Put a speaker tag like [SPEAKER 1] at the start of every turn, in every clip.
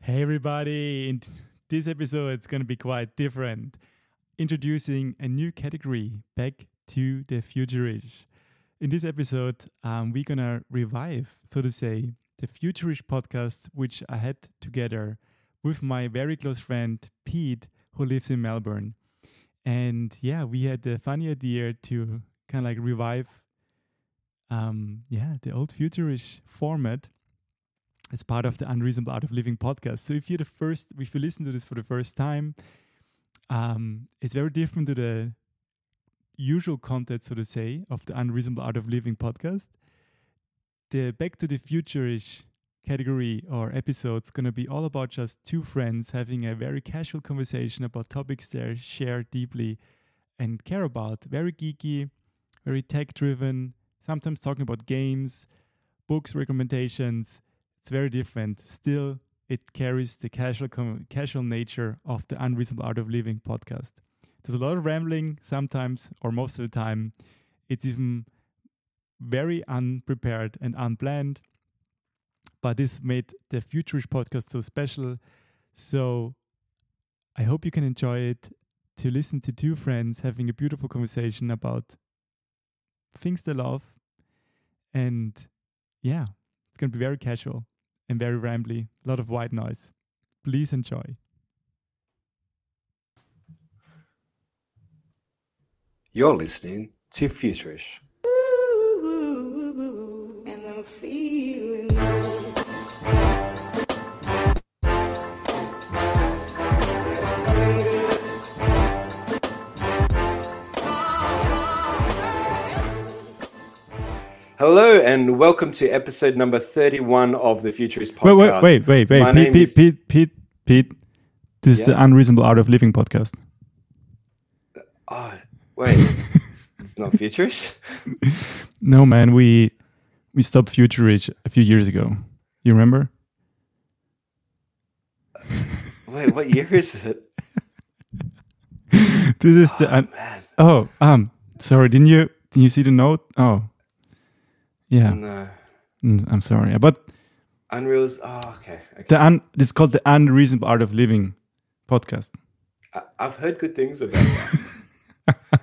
[SPEAKER 1] Hey, everybody. In this episode, it's going to be quite different. Introducing a new category Back to the Futurish. In this episode, um, we're going to revive, so to say, the Futurish podcast, which I had together with my very close friend, Pete, who lives in Melbourne. And yeah, we had the funny idea to kind of like revive um, yeah, the old futurish format as part of the Unreasonable Art of Living podcast. So if you're the first, if you listen to this for the first time, um, it's very different to the usual content, so to say, of the Unreasonable Art of Living podcast. The Back to the Futurish category or episode's gonna be all about just two friends having a very casual conversation about topics they share deeply and care about. Very geeky, very tech driven, sometimes talking about games, books recommendations. It's very different. Still, it carries the casual casual nature of the Unreasonable Art of Living podcast. There's a lot of rambling sometimes, or most of the time. It's even very unprepared and unplanned. But this made the Futurish podcast so special. So I hope you can enjoy it to listen to two friends having a beautiful conversation about things they love. And yeah, it's going to be very casual and very rambly, a lot of white noise. Please enjoy.
[SPEAKER 2] You're listening to Futurish.
[SPEAKER 3] and I'm feeling
[SPEAKER 2] Hello and welcome to episode number 31 of the
[SPEAKER 1] Futurish
[SPEAKER 2] podcast.
[SPEAKER 1] wait, wait, wait,
[SPEAKER 2] My
[SPEAKER 1] wait. Pete, Pete,
[SPEAKER 2] is-
[SPEAKER 1] Pete, Pete, Pete. This is the Unreasonable Art of Living podcast.
[SPEAKER 2] Uh, oh, wait, it's, it's not Futurish?
[SPEAKER 1] No, man, we we stopped Futurish a few years ago. You remember?
[SPEAKER 2] Uh, wait, what year is it?
[SPEAKER 1] This is the ah, un-
[SPEAKER 2] Man,
[SPEAKER 1] oh um sorry. Didn't you didn't you see the note? Oh, yeah.
[SPEAKER 2] no.
[SPEAKER 1] Mm, I'm sorry, but
[SPEAKER 2] Unreal's. Oh, okay. okay.
[SPEAKER 1] the un- it's called the Unreasonable Art of Living podcast.
[SPEAKER 2] I, I've heard good things about that.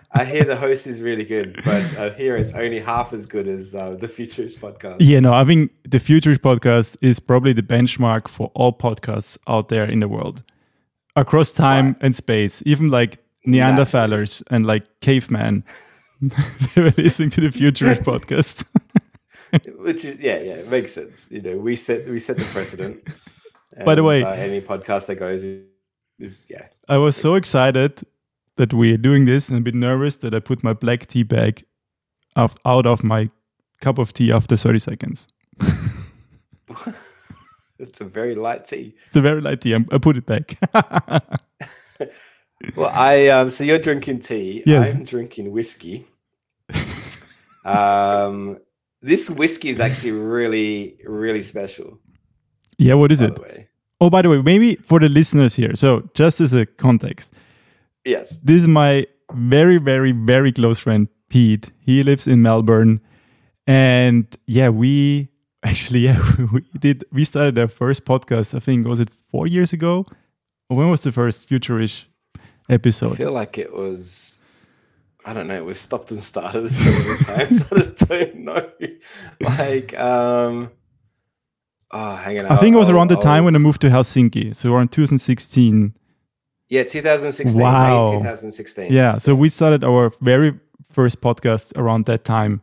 [SPEAKER 2] I hear the host is really good, but I hear it's only half as good as uh, the Futurish podcast.
[SPEAKER 1] Yeah, no, I think the Futurish podcast is probably the benchmark for all podcasts out there in the world across time
[SPEAKER 2] Right.
[SPEAKER 1] and space. Even like Neanderthalers and like cavemen, they were listening to the Futurish podcast.
[SPEAKER 2] Which is yeah, yeah, it makes sense. You know, we set we set the precedent.
[SPEAKER 1] By the way-
[SPEAKER 2] any podcast that goes is, is yeah.
[SPEAKER 1] I was so excited that we're doing this and a bit nervous that I put my black tea bag of, out of my cup of tea after 30 seconds.
[SPEAKER 2] It's a very light tea.
[SPEAKER 1] It's a very light tea. I I put it back.
[SPEAKER 2] Well, I um, so you're drinking tea.
[SPEAKER 1] Yes.
[SPEAKER 2] I'm drinking whiskey. um, this whiskey is actually really, really special.
[SPEAKER 1] yeah, what is it? Oh, by the way, maybe for the listeners here. So, just as a context,
[SPEAKER 2] yes.
[SPEAKER 1] this is my very, very, very close friend, Pete. He lives in Melbourne. And yeah, we actually, yeah, we did, we started our first podcast, I think, was it four years ago? Or when was the first Futurish episode?
[SPEAKER 2] I feel like it was. I don't know. We've stopped and started so many times. I just don't know. Like, um, oh, hang on.
[SPEAKER 1] I think it was around the time when I moved to Helsinki. So around 2016.
[SPEAKER 2] Yeah, 2016.
[SPEAKER 1] Wow.
[SPEAKER 2] May 2016.
[SPEAKER 1] Yeah. So we started our very first podcast around that time.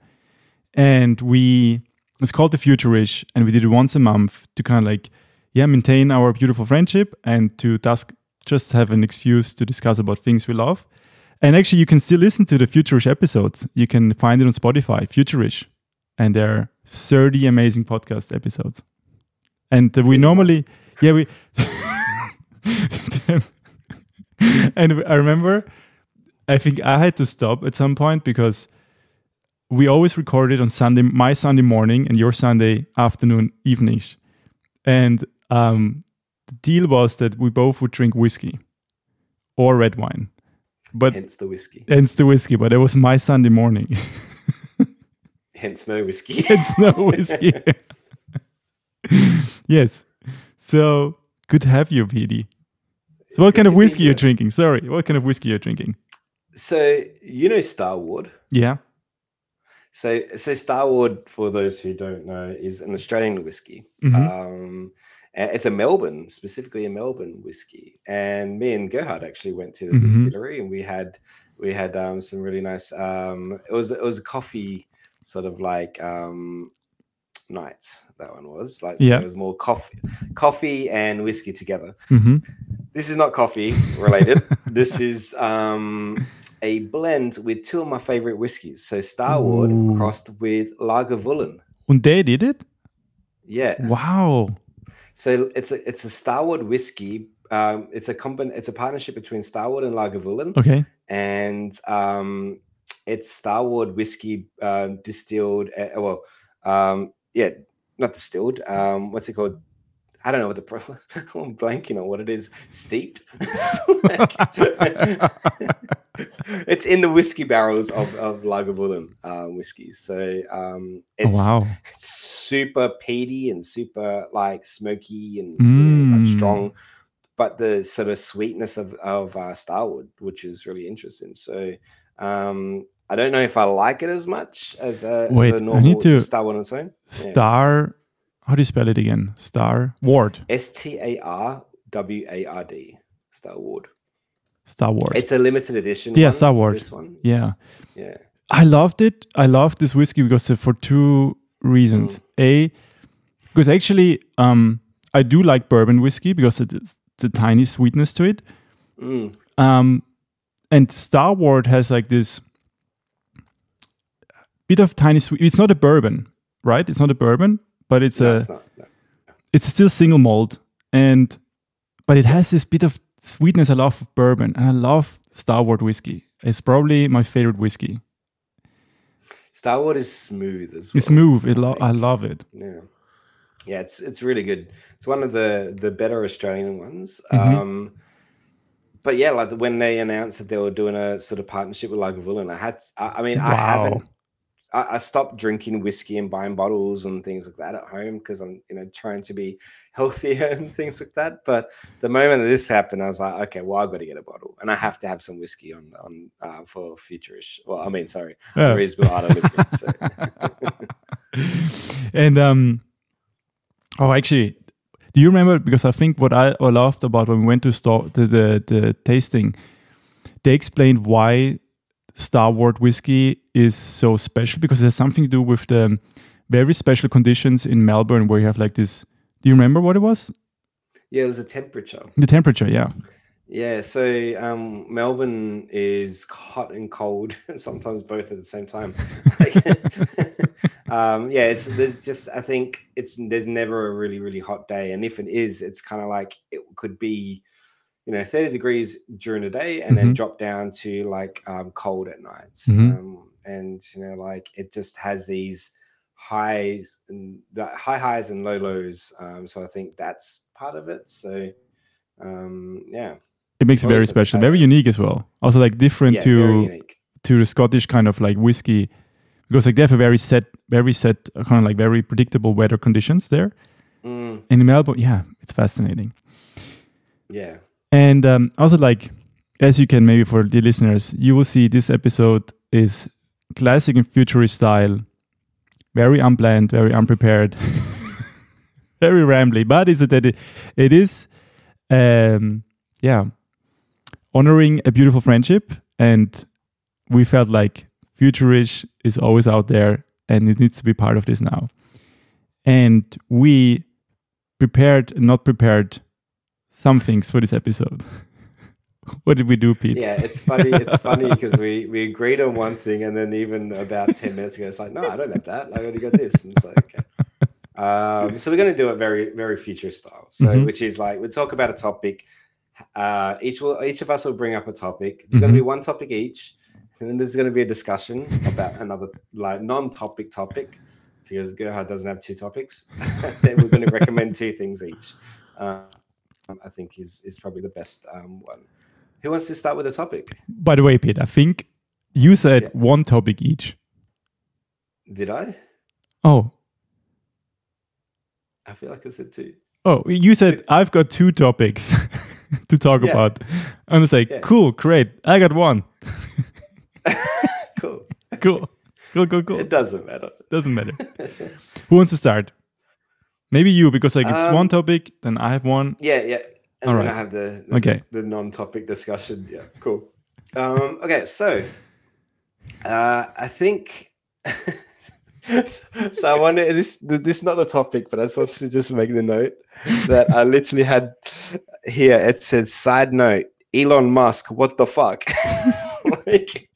[SPEAKER 1] And we, it's called The Futurish. And we did it once a month to kind of like, yeah, maintain our beautiful friendship and to thus just have an excuse to discuss about things we love. And actually, you can still listen to the Futurish episodes. You can find it on Spotify, Futurish. And there are 30 amazing podcast episodes. And uh, we normally, yeah, we. and I remember, I think I had to stop at some point because we always recorded on Sunday, my Sunday morning and your Sunday afternoon, evenings. And um, the deal was that we both would drink whiskey or red wine. But
[SPEAKER 2] Hence the whiskey.
[SPEAKER 1] hence the whiskey, but it was my Sunday morning.
[SPEAKER 2] Hence no whiskey.
[SPEAKER 1] hence no whiskey. yes. So good to have you, PD. So what
[SPEAKER 2] Good
[SPEAKER 1] kind of whiskey you're drinking? Sorry, what kind of whiskey you're drinking?
[SPEAKER 2] So you know Starward.
[SPEAKER 1] Yeah.
[SPEAKER 2] So so Starward, for those who don't know, is an Australian whiskey.
[SPEAKER 1] Mhm.
[SPEAKER 2] Um, it's a Melbourne, specifically a Melbourne whiskey. And me and Gerhard actually went to the
[SPEAKER 1] Mhm.
[SPEAKER 2] distillery, and we had we had um, some really nice. Um, it was it was a coffee sort of like um, night. That one was like so
[SPEAKER 1] Yeah.
[SPEAKER 2] it was more coffee, coffee and whiskey together.
[SPEAKER 1] hmm
[SPEAKER 2] This is not coffee related. this is um, a blend with two of my favorite whiskies. So Starward
[SPEAKER 1] Ooh.
[SPEAKER 2] crossed with Lagavulin.
[SPEAKER 1] And they did it?
[SPEAKER 2] Yeah.
[SPEAKER 1] Wow.
[SPEAKER 2] So it's a it's a Starward whiskey. Um, it's a company. It's a partnership between Starward and Lagavulin,
[SPEAKER 1] Okay.
[SPEAKER 2] and um, it's Starward whiskey um, distilled. Uh, well, um, yeah, not distilled. Um, what's it called? I don't know what the pro- I'm blanking on what it is. Steeped. it's in the whiskey barrels of of Lagavulin uh, whiskeys. So um,
[SPEAKER 1] Oh,
[SPEAKER 2] it's
[SPEAKER 1] wow.
[SPEAKER 2] it's super peaty and super like smoky and know, like
[SPEAKER 1] Mm.
[SPEAKER 2] strong, but the sort of sweetness of of uh, Starward, which is really interesting. So um, I don't know if I like it as much as a,
[SPEAKER 1] Wait, I
[SPEAKER 2] as a normal
[SPEAKER 1] need to-
[SPEAKER 2] Starward on its own.
[SPEAKER 1] Star. How do you spell it again? Star Ward.
[SPEAKER 2] S T A R W A R D Starward.
[SPEAKER 1] Star Wars.
[SPEAKER 2] It's a limited edition.
[SPEAKER 1] Yeah,
[SPEAKER 2] one,
[SPEAKER 1] Starward.
[SPEAKER 2] This one.
[SPEAKER 1] yeah.
[SPEAKER 2] Yeah.
[SPEAKER 1] I loved it. I loved this whiskey because uh, for two reasons. A, because actually, um, I do like bourbon whiskey because it's the tiny sweetness to it.
[SPEAKER 2] Mm.
[SPEAKER 1] Um, and Starward has like this bit of tiny sweet. It's not a bourbon, right? It's not a bourbon, but it's
[SPEAKER 2] No,
[SPEAKER 1] a
[SPEAKER 2] it's not. no.
[SPEAKER 1] it's still single malt, and but it has this bit of sweetness I love bourbon, and I love Star whiskey. It's probably my favorite whiskey.
[SPEAKER 2] Starward is smooth as well.
[SPEAKER 1] It's smooth. It lo-
[SPEAKER 2] I
[SPEAKER 1] love it.
[SPEAKER 2] Yeah, yeah, it's it's really good. It's one of the the better Australian ones.
[SPEAKER 1] Mhm.
[SPEAKER 2] Um, but yeah, like when they announced that they were doing a sort of partnership with Lagavulin, I had, I, I mean, I haven't. I, I stopped drinking whiskey and buying bottles and things like that at home because I'm, you know, trying to be healthier and things like that. But the moment that this happened, I was like, okay, well, I've got to get a bottle, and I have to have some whiskey on on uh, for futurish. Well, I mean, sorry,
[SPEAKER 1] Yeah.
[SPEAKER 2] for Isabel Auto Living, so.
[SPEAKER 1] and um, oh, actually, do you remember? Because I think what I I loved about when we went to store the the, the tasting, they explained why Star Ward whiskey is so special because it has something to do with the very special conditions in Melbourne where you have like this. Do you remember what it was?
[SPEAKER 2] yeah, it was a temperature.
[SPEAKER 1] The temperature, yeah.
[SPEAKER 2] Yeah, so um, Melbourne is hot and cold, sometimes both at the same time. um, yeah, it's there's just I think it's there's never a really really hot day, and if it is, it's kind of like it could be, you know, 30 degrees during the day, and
[SPEAKER 1] Mhm.
[SPEAKER 2] then drop down to like um, cold at nights,
[SPEAKER 1] Mhm.
[SPEAKER 2] um, and you know, like it just has these highs and the high highs and low lows. Um, so I think that's part of it. So um, yeah.
[SPEAKER 1] It makes it very special, very unique as well. Also, like different
[SPEAKER 2] yeah,
[SPEAKER 1] to to the Scottish kind of like whiskey, because like they have a very set, very set, uh, kind of like very predictable weather conditions there.
[SPEAKER 2] Mm,
[SPEAKER 1] in Melbourne, yeah, it's fascinating.
[SPEAKER 2] yeah.
[SPEAKER 1] And um, also, like, as you can maybe for the listeners, you will see this episode is classic and futurish style, very unplanned, very unprepared, very rambly. But is it that it, it is, um, yeah, honoring a beautiful friendship, and we felt like futurish is always out there, and it needs to be part of this now. And we prepared, not prepared some things for this episode. what did we do, Pete?
[SPEAKER 2] Yeah, it's funny. It's funny because we we agreed on one thing, and then even about ten minutes ago, it's like, no, I don't have that. I already got this. And it's like, okay. Um, so we're going to do it very very future style. So
[SPEAKER 1] Mhm.
[SPEAKER 2] which is like we talk about a topic. Uh, each will each of us will bring up a topic. There's going to be one topic each, and then there's going to be a discussion about another like non-topic topic because Gerhard doesn't have two topics. then we're going to recommend two things each. Um, I think is is probably the best um, one. Who wants to start with a topic?
[SPEAKER 1] By the way, Pete, I think you said
[SPEAKER 2] Yeah.
[SPEAKER 1] one topic each.
[SPEAKER 2] Did I?
[SPEAKER 1] Oh,
[SPEAKER 2] I feel like I said two.
[SPEAKER 1] Oh, you said I've got two topics to talk
[SPEAKER 2] Yeah.
[SPEAKER 1] about. And it's like,
[SPEAKER 2] Yeah.
[SPEAKER 1] cool, great. I got one.
[SPEAKER 2] Cool.
[SPEAKER 1] Cool. Cool, cool, cool.
[SPEAKER 2] It doesn't matter.
[SPEAKER 1] Doesn't matter. Who wants to start? Maybe you, because like it's
[SPEAKER 2] Um,
[SPEAKER 1] one topic, then I have one.
[SPEAKER 2] Yeah, yeah. And
[SPEAKER 1] All
[SPEAKER 2] then
[SPEAKER 1] right.
[SPEAKER 2] I have the the,
[SPEAKER 1] Okay.
[SPEAKER 2] the non-topic discussion. Yeah, cool. Um, okay, so uh, I think so. I wanted this. This is not the topic, but I just wanted to just make the note that I literally had here. It said, "Side note: Elon Musk, what the fuck?" like,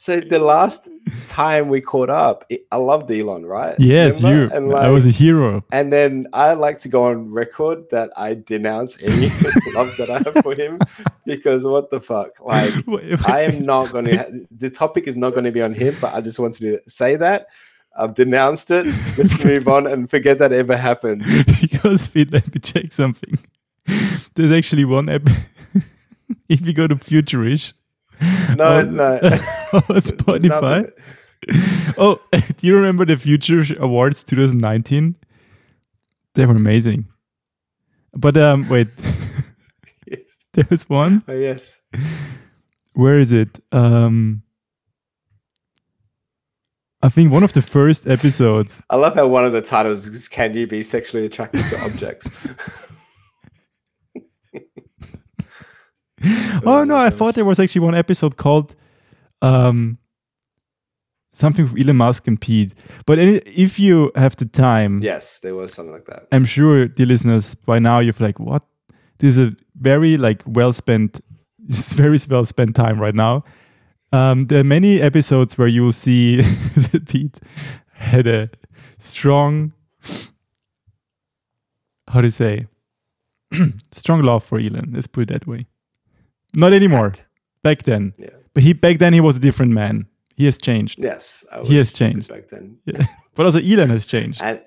[SPEAKER 2] so the last time we caught up, it, I loved Elon, right?
[SPEAKER 1] Yes,
[SPEAKER 2] Remember?
[SPEAKER 1] you.
[SPEAKER 2] And
[SPEAKER 1] I was a hero.
[SPEAKER 2] and then I like to go on record that I denounce any love that I have for him because what the fuck? Like,
[SPEAKER 1] Wait, wait,
[SPEAKER 2] I am not going to, the topic is not going to be on him, but I just wanted to say that. I've denounced it. Let's move on and forget that ever happened.
[SPEAKER 1] because Pete, let me check something. There's actually one app. if you go to Futurish
[SPEAKER 2] No,
[SPEAKER 1] Oh,
[SPEAKER 2] no.
[SPEAKER 1] Spotify. Oh, do you remember the Future Awards 2019? They were amazing. But um, wait,
[SPEAKER 2] Yes.
[SPEAKER 1] there was one.
[SPEAKER 2] Oh, yes.
[SPEAKER 1] Where is it? Um, I think one of the first episodes.
[SPEAKER 2] I love how one of the titles is Can You Be Sexually Attracted to Objects?
[SPEAKER 1] Oh no, I thought there was actually one episode called um, something with Elon Musk and Pete. But any, if you have the time,
[SPEAKER 2] yes, there was something like that.
[SPEAKER 1] I'm sure, dear listeners, by now you're like, what? This is a very like well spent, it's very well spent time right now. Um, there are many episodes where you will see that Pete had a strong, how to say, strong love for Elon. Let's put it that way. Not anymore. Back then,
[SPEAKER 2] Yeah.
[SPEAKER 1] But he back then he was a different man. He has changed,
[SPEAKER 2] Yes. I
[SPEAKER 1] He has changed.
[SPEAKER 2] back then.
[SPEAKER 1] Yeah. but also Elon has changed.
[SPEAKER 2] And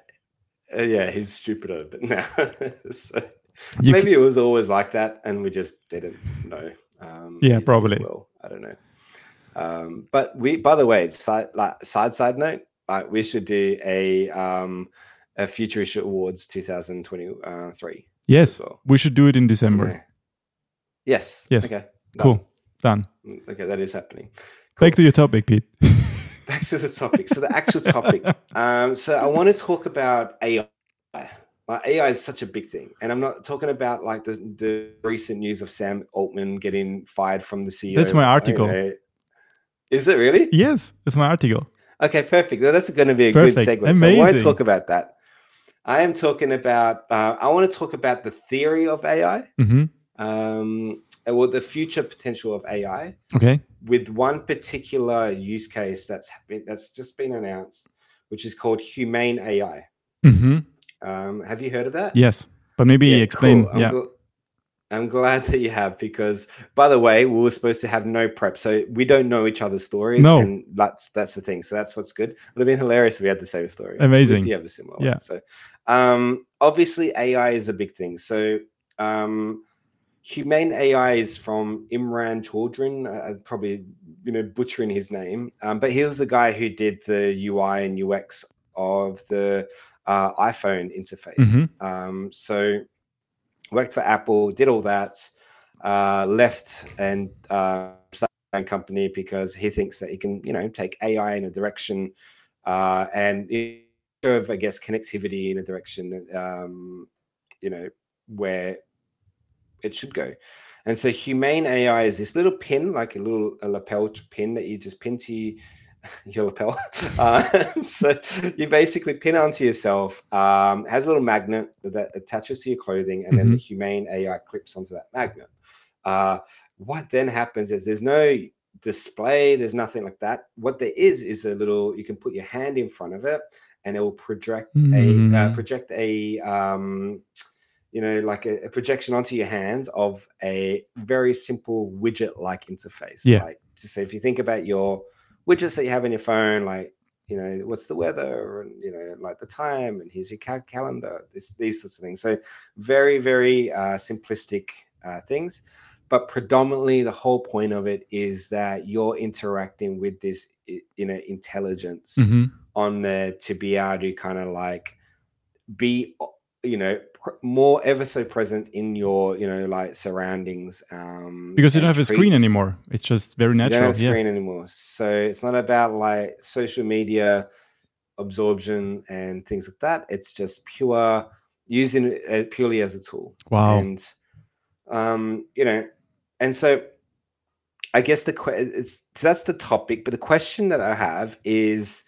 [SPEAKER 2] uh, yeah, he's stupider, but now so maybe it was always like that, and we just didn't know. Um,
[SPEAKER 1] Yeah, probably.
[SPEAKER 2] Well, I don't know. Um, but we, by the way, side like side side note, like we should do a um a Futurish Awards 2023.
[SPEAKER 1] yes,
[SPEAKER 2] well.
[SPEAKER 1] we should do it in December.
[SPEAKER 2] Yeah. Yes.
[SPEAKER 1] Yes.
[SPEAKER 2] Okay.
[SPEAKER 1] Cool. Done.
[SPEAKER 2] Done. Okay, that is happening.
[SPEAKER 1] Back to your topic, Pete.
[SPEAKER 2] back to the topic. So the actual topic. Um, so I want to talk about AI. Like AI is such a big thing, and I'm not talking about like the the recent news of Sam Altman getting fired from the CEO.
[SPEAKER 1] That's my article.
[SPEAKER 2] Is it really?
[SPEAKER 1] yes, that's my article.
[SPEAKER 2] Okay, perfect. Well, That's going to be a
[SPEAKER 1] Perfect.
[SPEAKER 2] good segue. Amazing. So I want to talk about that. I am talking about. Uh, I want to talk about the theory of AI.
[SPEAKER 1] hmm
[SPEAKER 2] Um, or the future potential of AI.
[SPEAKER 1] Okay.
[SPEAKER 2] with one particular use case that's been, that's just been announced, which is called humane AI.
[SPEAKER 1] hmm
[SPEAKER 2] Um, have you heard of that?
[SPEAKER 1] Yes, but maybe
[SPEAKER 2] Yeah,
[SPEAKER 1] explain.
[SPEAKER 2] cool. I'm,
[SPEAKER 1] Yeah.
[SPEAKER 2] gl- I'm glad that you have because, by the way, we were supposed to have no prep, so we don't know each other's stories.
[SPEAKER 1] No.
[SPEAKER 2] and that's that's the thing. So that's what's good. It would have been hilarious if we had the same story.
[SPEAKER 1] Amazing.
[SPEAKER 2] Do have a similar
[SPEAKER 1] Yeah.
[SPEAKER 2] one. So, um, obviously, AI is a big thing. So, um, humane AI is from Imran Chaudhry. I- probably you know butchering his name, um, but he was the guy who did the UI and UX of the uh, iPhone interface.
[SPEAKER 1] Mhm.
[SPEAKER 2] Um, so worked for Apple, did all that, uh, left and uh, started company because he thinks that he can, you know, take AI in a direction uh, and serve, I guess, connectivity in a direction, um, you know, where it should go. And so humane AI is this little pin, like a little a lapel pin that you just pin to you, your lapel. Uh, so you basically pin onto yourself. Um, has a little magnet that attaches to your clothing, and then the humane AI clips onto that magnet. Uh, what then happens is there's no display, there's nothing like that. What there is is a little. You can put your hand in front of it, and it will project a uh,
[SPEAKER 1] Mm.
[SPEAKER 2] project a um, you know, like a, a projection onto your hands of a very simple widget-like interface.
[SPEAKER 1] Yeah.
[SPEAKER 2] Like, just if you think about your widgets that you have on your phone, like, you know, what's the weather, and you know, like the time, and here's your cal- calendar. This, these sorts of things. So, very, very uh, simplistic uh, things. But predominantly, the whole point of it is that you're interacting with this, you know, intelligence
[SPEAKER 1] Mhm.
[SPEAKER 2] on there to be able to kind of like be you know more ever so present in your you know like surroundings um
[SPEAKER 1] Because you don't have a screen anymore. It's just very
[SPEAKER 2] You don't
[SPEAKER 1] natural.
[SPEAKER 2] have a
[SPEAKER 1] Yeah.
[SPEAKER 2] screen anymore so it's not about like social media absorption and things like that it's just pure using it uh, purely as a tool
[SPEAKER 1] Wow.
[SPEAKER 2] and um you know and so i guess the que- it's so that's the topic but the question that i have is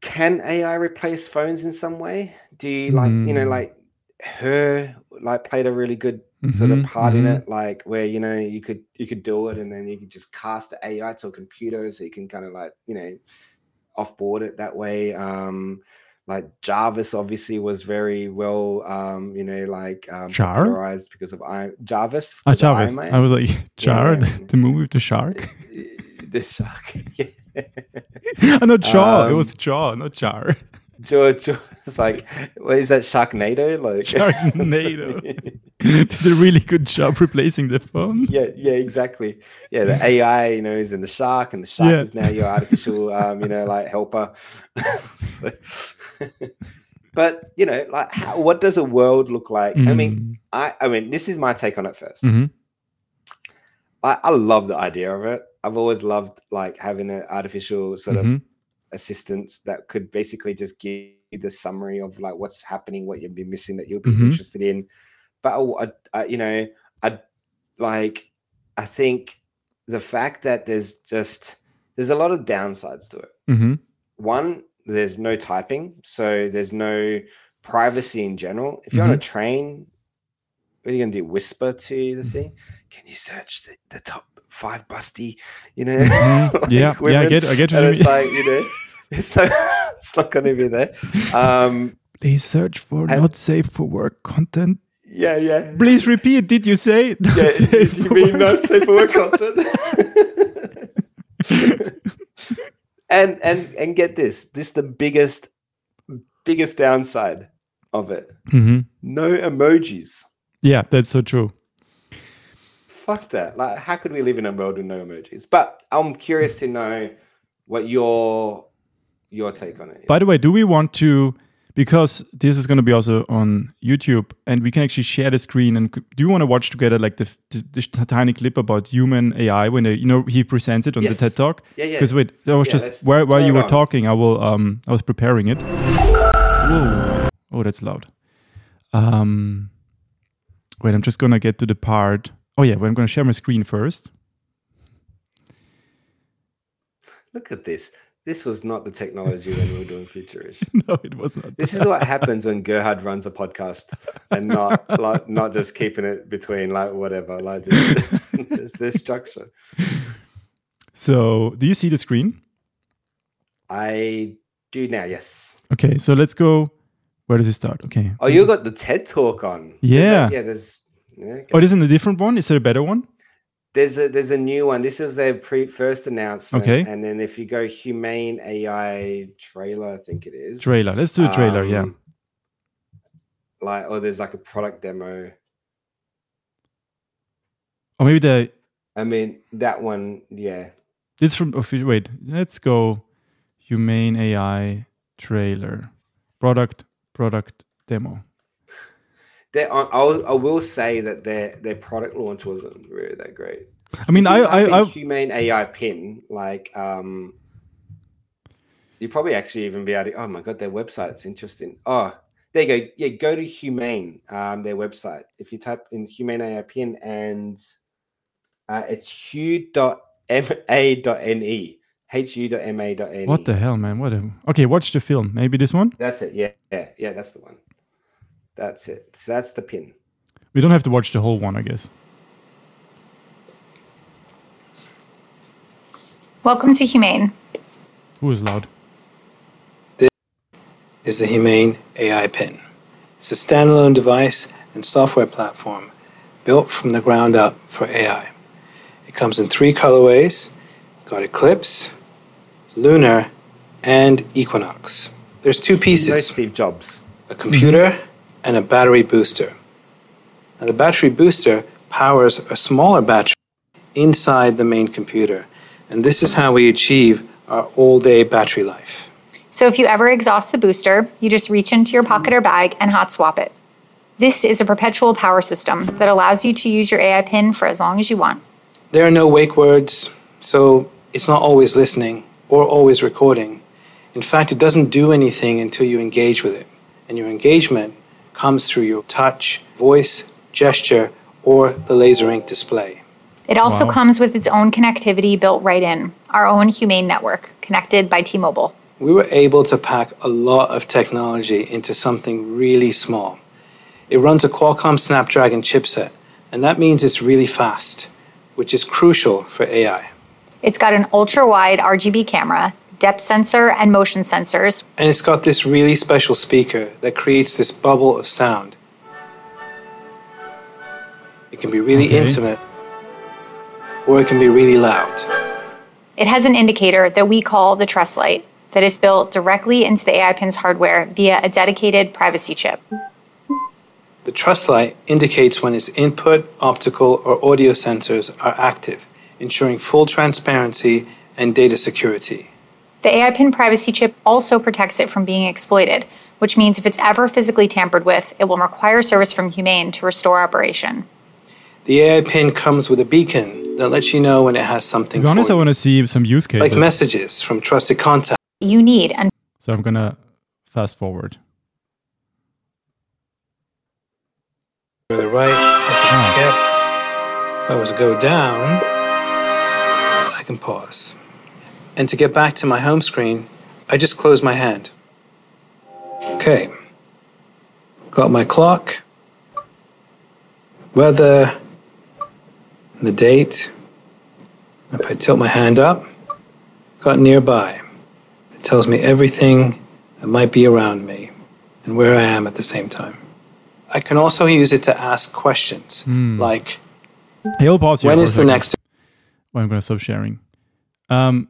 [SPEAKER 2] can ai replace phones in some way do you like you know
[SPEAKER 1] Mm.
[SPEAKER 2] like her like played a really good sort of
[SPEAKER 1] Mhm,
[SPEAKER 2] part in
[SPEAKER 1] mhm.
[SPEAKER 2] it like where you know you could you could do it and then you could just cast the ai to a computer so you can kind of like you know offboard it that way um like jarvis obviously was very well um you know like um
[SPEAKER 1] Jar?
[SPEAKER 2] popularized because of I- jarvis
[SPEAKER 1] Ah, Jarvis. I was like, Jar,
[SPEAKER 2] yeah.
[SPEAKER 1] the movie with the shark.
[SPEAKER 2] the shark yeah
[SPEAKER 1] Not Jaw. it
[SPEAKER 2] Um,
[SPEAKER 1] was Jaw, not Jar.
[SPEAKER 2] george it's like what is that sharknado like
[SPEAKER 1] Sharknado. Did a really good job replacing the phone.
[SPEAKER 2] yeah, yeah, exactly. Yeah, the AI, you know, is in the shark, and the shark
[SPEAKER 1] Yeah.
[SPEAKER 2] is now your artificial, um, you know, like helper. So- but you know, like, how, what does a world look like? I mean,
[SPEAKER 1] Mm.
[SPEAKER 2] I, I mean, this is my take on it 1st
[SPEAKER 1] Mhm.
[SPEAKER 2] I, I love the idea of it. I've always loved like having an artificial sort of
[SPEAKER 1] Mhm.
[SPEAKER 2] assistance that could basically just give you the summary of like what's happening, what you've been missing that you'll be
[SPEAKER 1] Mhm.
[SPEAKER 2] interested in. But I, I- you know, I like. I think the fact that there's just there's a lot of downsides to it.
[SPEAKER 1] Mhm.
[SPEAKER 2] One, there's no typing, so there's no privacy in general. If you're on a train, what are you gonna do? Whisper to the thing? Can you search the, the top five busty? You know?
[SPEAKER 1] Mhm.
[SPEAKER 2] like
[SPEAKER 1] Yeah, yeah, I get- I get what
[SPEAKER 2] And
[SPEAKER 1] you
[SPEAKER 2] it's like you know, it's not, it's not gonna be there. Um,
[SPEAKER 1] Please search for
[SPEAKER 2] And-
[SPEAKER 1] not safe for work content.
[SPEAKER 2] yeah, yeah.
[SPEAKER 1] Please repeat. Did you say? not
[SPEAKER 2] Yeah,
[SPEAKER 1] safe
[SPEAKER 2] you
[SPEAKER 1] for
[SPEAKER 2] mean
[SPEAKER 1] work?
[SPEAKER 2] not safe for work content? and and and get this, this is the biggest biggest downside of it.
[SPEAKER 1] Mhm.
[SPEAKER 2] No emojis.
[SPEAKER 1] Yeah, that's so true.
[SPEAKER 2] Fuck that. Like, how could we live in a world with no emojis? But I'm curious to know what your your take on it is.
[SPEAKER 1] By the way, do we want to? Because this is going to be also on YouTube, and we can actually share the screen. And do you want to watch together, like the, the, this tiny clip about human AI when they, you know he presents it on
[SPEAKER 2] Yes.
[SPEAKER 1] the TED Talk?
[SPEAKER 2] Yeah, yeah.
[SPEAKER 1] Because wait, that was
[SPEAKER 2] Yeah,
[SPEAKER 1] just while, while you were
[SPEAKER 2] on.
[SPEAKER 1] talking, I will um I was preparing it. Whoa! Oh, that's loud. Um, wait, I'm just gonna get to the part. Oh yeah, well, I'm gonna share my screen first.
[SPEAKER 2] Look at this. This was not the technology when we were doing Futurish.
[SPEAKER 1] no, it was not.
[SPEAKER 2] This is what happens when Gerhard runs a podcast and not like not just keeping it between like whatever, like just there's this structure.
[SPEAKER 1] So, do you see the screen?
[SPEAKER 2] I do now, yes.
[SPEAKER 1] Okay, so let's go. Where does it start? Okay.
[SPEAKER 2] Oh, you got the TED talk on. There's
[SPEAKER 1] Yeah.
[SPEAKER 2] a- yeah. There's yeah, okay.
[SPEAKER 1] Oh, this is a different one. Is there a better one?
[SPEAKER 2] there's a there's a new one. This is their pre first announcement.
[SPEAKER 1] Okay.
[SPEAKER 2] and then if you go Humane AI trailer, I think it is
[SPEAKER 1] Trailer. Let's do a trailer. yeah.
[SPEAKER 2] Um, Like, or there's like a product demo.
[SPEAKER 1] Or maybe the
[SPEAKER 2] I mean, that one, yeah.
[SPEAKER 1] this from. Oh, wait, let's go. Humane AI trailer, product product demo.
[SPEAKER 2] Their, I, I'll- I will say that their their product launch wasn't really that great.
[SPEAKER 1] I mean, I
[SPEAKER 2] you type in
[SPEAKER 1] I, I
[SPEAKER 2] humane AI pin like um, you probably actually even be able to. Oh my god, their website's interesting. Oh, there you go. Yeah, go to humane um their website. If you type in humane AI pin and uh, it's hu.ma.ne. hu.ma.ne.
[SPEAKER 1] what the hell, man? What? A, okay, watch the film. Maybe this one.
[SPEAKER 2] That's it. Yeah, yeah, yeah. That's the one. That's it. So that's the pin.
[SPEAKER 1] We don't have to watch the whole one, I guess.
[SPEAKER 4] Welcome to Humane.
[SPEAKER 1] Who is loud?
[SPEAKER 5] This is the Humane AI Pin. It's a standalone device and software platform built from the ground up for AI. It comes in three colorways got Eclipse, Lunar, and Equinox. There's two
[SPEAKER 2] No
[SPEAKER 5] pieces
[SPEAKER 2] Steve Jobs.
[SPEAKER 5] a computer mm-hmm. and a battery booster. Now, the battery booster powers a smaller battery inside the main computer, and this is how we achieve our all day battery life.
[SPEAKER 4] So if you ever exhaust the booster, you just reach into your pocket or bag and hot swap it. This is a perpetual power system that allows you to use your AI pin for as long as you want.
[SPEAKER 5] There are no wake words, so it's not always listening or always recording. In fact, it doesn't do anything until you engage with it. And your engagement comes through your touch, voice, gesture, or the laser ink display.
[SPEAKER 4] It also
[SPEAKER 1] Wow.
[SPEAKER 4] comes with its own connectivity built right in, our own Humane network, connected by T Mobile.
[SPEAKER 5] We were able to pack a lot of technology into something really small. It runs a Qualcomm Snapdragon chipset, and that means it's really fast, which is crucial for AI.
[SPEAKER 4] It's got an ultra wide RGB camera, depth sensor, and motion sensors,
[SPEAKER 5] And it's got this really special speaker that creates this bubble of sound. It can be really
[SPEAKER 1] Okay.
[SPEAKER 5] intimate, or it can be really loud.
[SPEAKER 4] It has an indicator that we call the Trust Light that is built directly into the AI Pin's hardware via a dedicated privacy chip.
[SPEAKER 5] The Trust Light indicates when its input, optical, or audio sensors are active, ensuring full transparency and data security.
[SPEAKER 4] The AI Pin privacy chip also protects it from being exploited, which means if it's ever physically tampered with, it will require service from Humane to restore operation.
[SPEAKER 5] The AI pin comes with a beacon that lets you know when it has
[SPEAKER 1] To
[SPEAKER 5] something
[SPEAKER 1] be honest,
[SPEAKER 5] for
[SPEAKER 1] I want to see some use cases.
[SPEAKER 5] like messages from trusted contacts.
[SPEAKER 4] You need and
[SPEAKER 1] so I'm gonna fast forward.
[SPEAKER 5] To the ah. right, I can skip. If I was to go down, Pause. And to get back to my home screen, I just close my hand. Okay. Got my clock, weather, and the date. If I tilt my hand up, got nearby. It tells me everything that might be around me and where I am at the same time. I can also use it to ask questions
[SPEAKER 1] hmm. like, pause here
[SPEAKER 5] when is the
[SPEAKER 1] second.
[SPEAKER 5] next
[SPEAKER 1] Well, I'm gonna stop sharing. Um,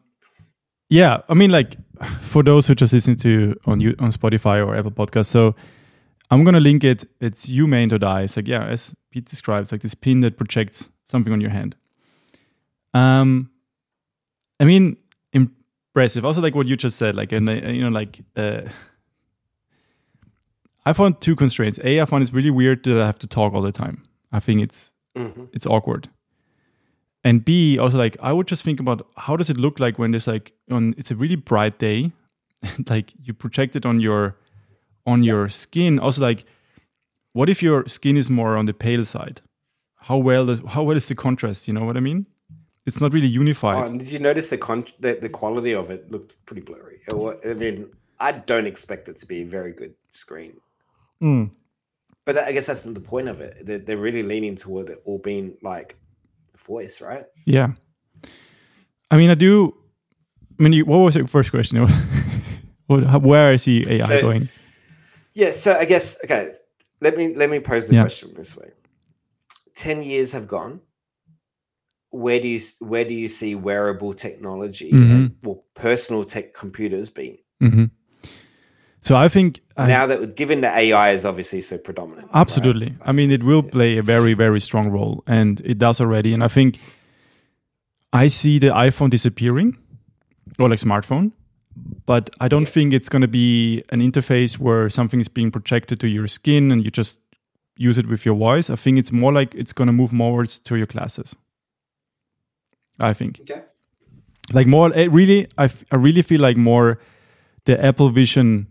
[SPEAKER 1] yeah, I mean, like for those who just listen to on you on Spotify or Apple Podcasts, so I'm gonna link it. It's humane.ai. It's like yeah, as Pete describes, like this pin that projects something on your hand. Um, I mean, impressive. Also, like what you just said, like and uh, you know, like uh, I found two constraints. A, I found it's really weird that I have to talk all the time. I think it's
[SPEAKER 2] Mhm.
[SPEAKER 1] it's awkward. And B, also like I would just think about how does it look like when there's like on it's a really bright day, and like you project it on your on your skin. Also like what if your skin is more on the pale side? How well does, how well is the contrast? You know what I mean? It's not really
[SPEAKER 2] Oh,
[SPEAKER 1] unified.
[SPEAKER 2] and did you notice the, con- the the quality of it looked pretty blurry? I mean, I don't expect it to be a very good screen,
[SPEAKER 1] Mm.
[SPEAKER 2] but I guess that's the point of it. They're, they're really leaning toward it all being like voice, right?
[SPEAKER 1] Yeah. I mean, I do. I mean, you, what was your first question? Where is how, where I see AI
[SPEAKER 2] So-
[SPEAKER 1] going?
[SPEAKER 2] Yeah. So I guess okay. Let me let me pose the
[SPEAKER 1] Yeah.
[SPEAKER 2] question this way: Ten years have gone. Where do you where do you see wearable technology
[SPEAKER 1] Mm-hmm.
[SPEAKER 2] and well, personal tech computers being
[SPEAKER 1] hmm So I think I,
[SPEAKER 2] now that given that AI is obviously so predominant? right?
[SPEAKER 1] Absolutely. I mean, it will play a very, very strong role, and it does already. And I think I see the iPhone disappearing, or like smartphone, but I don't think it's going to be an interface where something is being projected to your skin and you just use it with your voice. I think it's more like it's going to move more towards to your glasses. I think
[SPEAKER 2] Okay.
[SPEAKER 1] like more it really I, f- I really feel like more the apple vision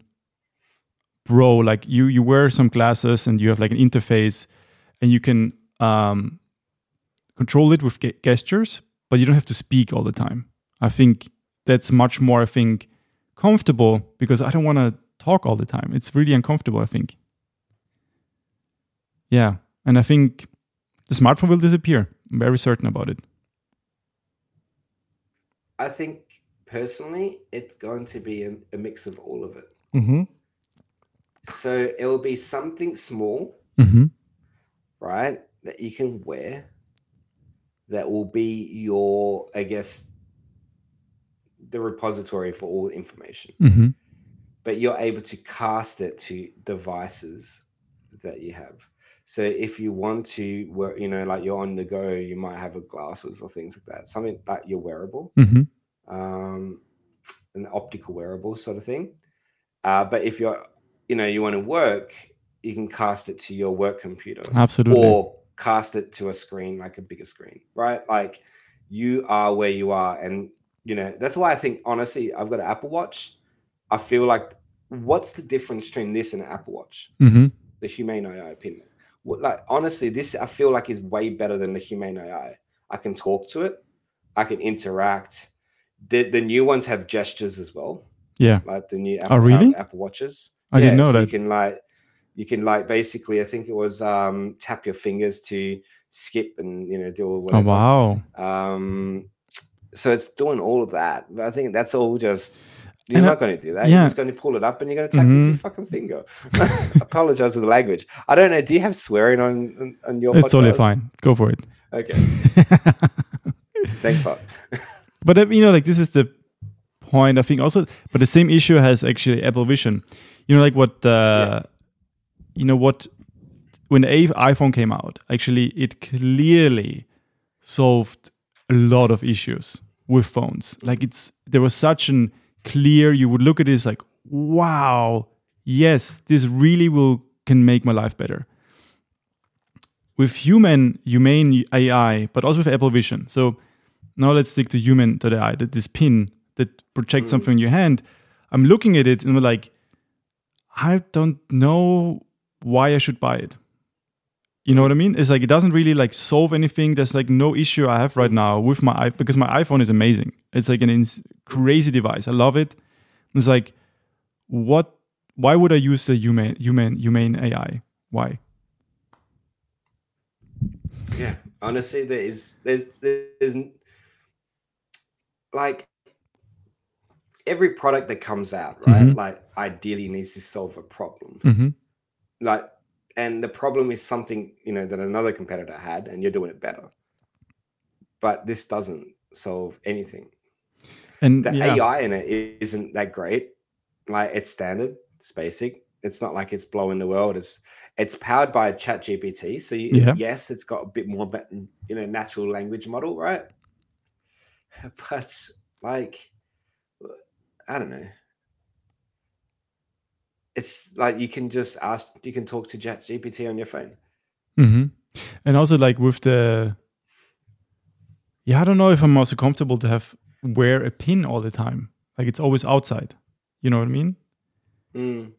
[SPEAKER 1] pro like you you wear some glasses and you have like an interface and you can um control it with ge- gestures but you don't have to speak all the time. I think that's much more i think comfortable because i don't want to talk all the time. It's really uncomfortable i think. Yeah and i think the smartphone will disappear. I'm very certain about it.
[SPEAKER 2] I think personally, it's going to be a, a mix of all of it.
[SPEAKER 1] mm-hmm.
[SPEAKER 2] So it will be something small,
[SPEAKER 1] Mm-hmm.
[SPEAKER 2] right, that you can wear that will be your, I guess, the repository for all information.
[SPEAKER 1] Mm-hmm.
[SPEAKER 2] But you're able to cast it to devices that you have. So if you want to work, you know, like you're on the go, you might have a glasses or things like that, something that you're wearable.
[SPEAKER 1] Mm-hmm.
[SPEAKER 2] um, an optical wearable sort of thing. Uh, but if you're, you know, you want to work, you can cast it to your work computer.
[SPEAKER 1] Absolutely.
[SPEAKER 2] or cast it to a screen like a bigger screen right? Like you are where you are. And you know that's why i think honestly i've got an apple watch. I feel like what's the difference between this and an apple watch?
[SPEAKER 1] Hmm
[SPEAKER 2] the humane ai opinion. what, like honestly this i feel like is way better than the humane ai i. Can talk to it. I can interact. The, the new ones have gestures as well.
[SPEAKER 1] Yeah.
[SPEAKER 2] like the new Apple, Oh,
[SPEAKER 1] really?
[SPEAKER 2] apple watches
[SPEAKER 1] I didn't know
[SPEAKER 2] so
[SPEAKER 1] that.
[SPEAKER 2] you can like you can like basically i think it was um tap your fingers to skip and you know do
[SPEAKER 1] Oh
[SPEAKER 2] whatever Oh
[SPEAKER 1] wow.
[SPEAKER 2] um so it's doing all of that but i think that's all just you're
[SPEAKER 1] And I-
[SPEAKER 2] not going to do that
[SPEAKER 1] yeah.
[SPEAKER 2] you're just going to pull it up and you're going to tap
[SPEAKER 1] Mhm.
[SPEAKER 2] your fucking finger apologize for the language i don't know do you have swearing on on, your
[SPEAKER 1] It's totally fine. Go for it.
[SPEAKER 2] okay thank god
[SPEAKER 1] but uh, you know, like this is the point. I think also, but the same issue has actually Apple Vision. You know, like what uh, you know what when the iPhone came out, actually, it clearly solved a lot of issues with phones. Like it's there was such an clear. You would look at this like, wow, yes, this really will can make my life better. With human humane AI, but also with Apple Vision. So now let's stick to human to the eye. That this pin that projects something in your hand. I'm looking at it and I'm like, I don't know why I should buy it. You know what I mean? It's like it doesn't really like solve anything. There's like no issue I have right now with my i because my iPhone is amazing. It's like an ins- crazy device. I love it. It's like, what? Why would I use the human human humane AI? Why?
[SPEAKER 2] yeah honestly there is there's there's like every product that comes out right
[SPEAKER 1] Mhm.
[SPEAKER 2] like ideally needs to solve a problem.
[SPEAKER 1] Hmm
[SPEAKER 2] like and the problem is something you know that another competitor had and you're doing it better. But this doesn't solve anything.
[SPEAKER 1] And
[SPEAKER 2] the
[SPEAKER 1] yeah,
[SPEAKER 2] ai in it isn't that great. Like it's standard. It's basic. It's not like it's blowing the world. It's it's powered by chat gpt so you,
[SPEAKER 1] Yeah.
[SPEAKER 2] yes it's got a bit more you know natural language model right? But like i don't know it's like you can just ask you can talk to chat gpt on your phone
[SPEAKER 1] hmm And also like with the yeah, I don't know if I'm also comfortable to have wear a pin all the time. Like it's always outside. You know what I mean?
[SPEAKER 2] Mm,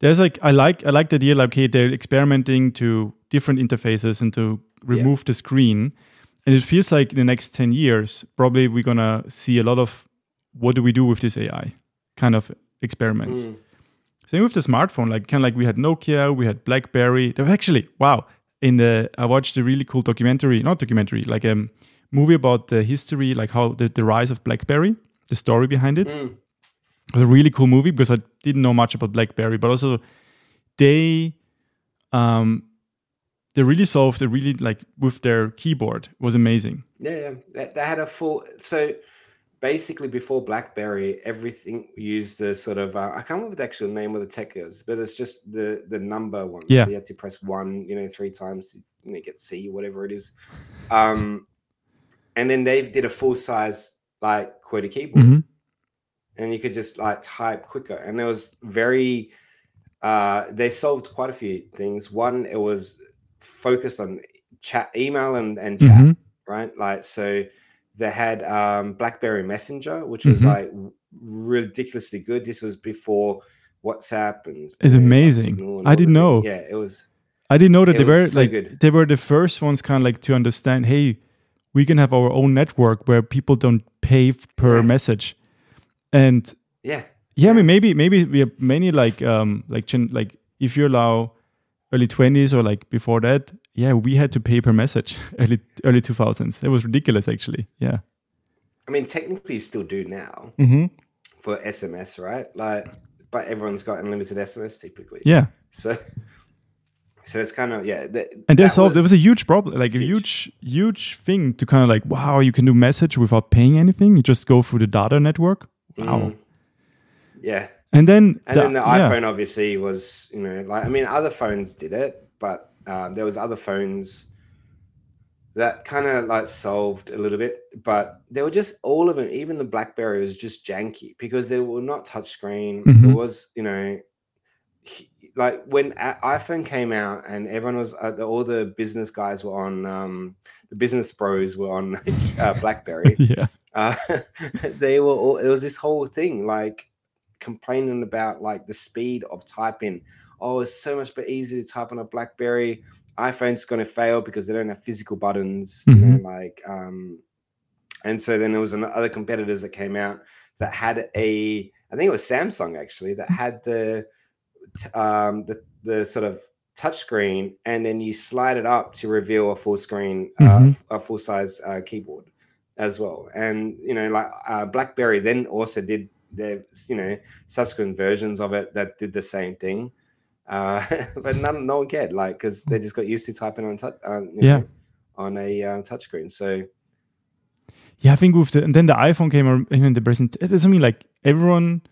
[SPEAKER 1] There's like I like I like the idea like okay they're experimenting to different interfaces and to remove the screen. And it feels like in the next 10 years, probably we're gonna see a lot of what do we do with this AI kind of experiments.
[SPEAKER 2] mm.
[SPEAKER 1] Same with the smartphone, like kind of like we had Nokia, we had BlackBerry. There was actually wow. In the I watched a really cool documentary, not documentary, like a movie about the history, like how the, the rise of BlackBerry, the story behind it.
[SPEAKER 2] Mm.
[SPEAKER 1] It was a really cool movie because I didn't know much about BlackBerry, but also they um they really solved it really like with their keyboard it was amazing.
[SPEAKER 2] Yeah, yeah. They, they had a full. So basically, before BlackBerry, everything used the sort of. Uh, I can't remember the actual name of the tech is, but it's just the the number one.
[SPEAKER 1] Yeah.
[SPEAKER 2] So you had to press one, you know, three times to you get C, whatever it is. Um, and then they did a full size like QWERTY keyboard,
[SPEAKER 1] Mhm.
[SPEAKER 2] and you could just like type quicker. And it was very. Uh, they solved quite a few things. One, it was focused on chat, email, and and chat
[SPEAKER 1] Mhm.
[SPEAKER 2] right? Like so they had um BlackBerry Messenger, which was
[SPEAKER 1] Mhm.
[SPEAKER 2] like ridiculously good. This was before WhatsApp and
[SPEAKER 1] It's amazing.
[SPEAKER 2] And
[SPEAKER 1] I didn't
[SPEAKER 2] thing.
[SPEAKER 1] know.
[SPEAKER 2] Yeah, it was
[SPEAKER 1] I didn't know that they were
[SPEAKER 2] so
[SPEAKER 1] like
[SPEAKER 2] good.
[SPEAKER 1] they were the first ones kind of like to understand, hey, we can have our own network where people don't pay per
[SPEAKER 2] Yeah.
[SPEAKER 1] message. And
[SPEAKER 2] yeah.
[SPEAKER 1] yeah, I mean maybe maybe we have many like um like gen- like if you allow early 20s or like before that, yeah, we had to pay per message early early 2000s. It was ridiculous actually. Yeah.
[SPEAKER 2] I mean technically you still do now
[SPEAKER 1] Mhm.
[SPEAKER 2] for SMS, right? Like but everyone's got unlimited SMS typically.
[SPEAKER 1] Yeah.
[SPEAKER 2] So so it's kind of yeah. th-
[SPEAKER 1] And that's. There was a huge problem, like a huge,
[SPEAKER 2] huge.
[SPEAKER 1] huge thing to kind of like, wow, you can do message without paying anything. You just go through the data network. Wow.
[SPEAKER 2] Mm. yeah.
[SPEAKER 1] And then,
[SPEAKER 2] And
[SPEAKER 1] the-
[SPEAKER 2] then the
[SPEAKER 1] yeah.
[SPEAKER 2] iPhone obviously was, you know, like I mean, other phones did it, but um, there was other phones that kind of like solved a little bit, but they were just all of them. Even the BlackBerry was just janky because they were not touchscreen.
[SPEAKER 1] Mhm.
[SPEAKER 2] It was, you know, like when iPhone came out and everyone was uh, the- all the business guys were on um, the business bros were on uh, BlackBerry.
[SPEAKER 1] yeah.
[SPEAKER 2] uh, they were all it was this whole thing like complaining about like the speed of typing oh it's so much but easier to type on a blackberry iphone's going to fail because they don't have physical buttons you know like um and so then there was other competitors that came out that had a i think it was samsung actually that had the um the the sort of touchscreen, and then you slide it up to reveal a full screen uh,
[SPEAKER 1] Mhm.
[SPEAKER 2] a full size uh, keyboard as well. And you know, like uh, BlackBerry then also did their you know subsequent versions of it that did the same thing. Uh, but none, no one cared, like because they just got used to typing on touch, uh,
[SPEAKER 1] Yeah.
[SPEAKER 2] know, on a uh, touchscreen. So
[SPEAKER 1] Yeah, I think with the and then the iPhone came around and the present. It's something like everyone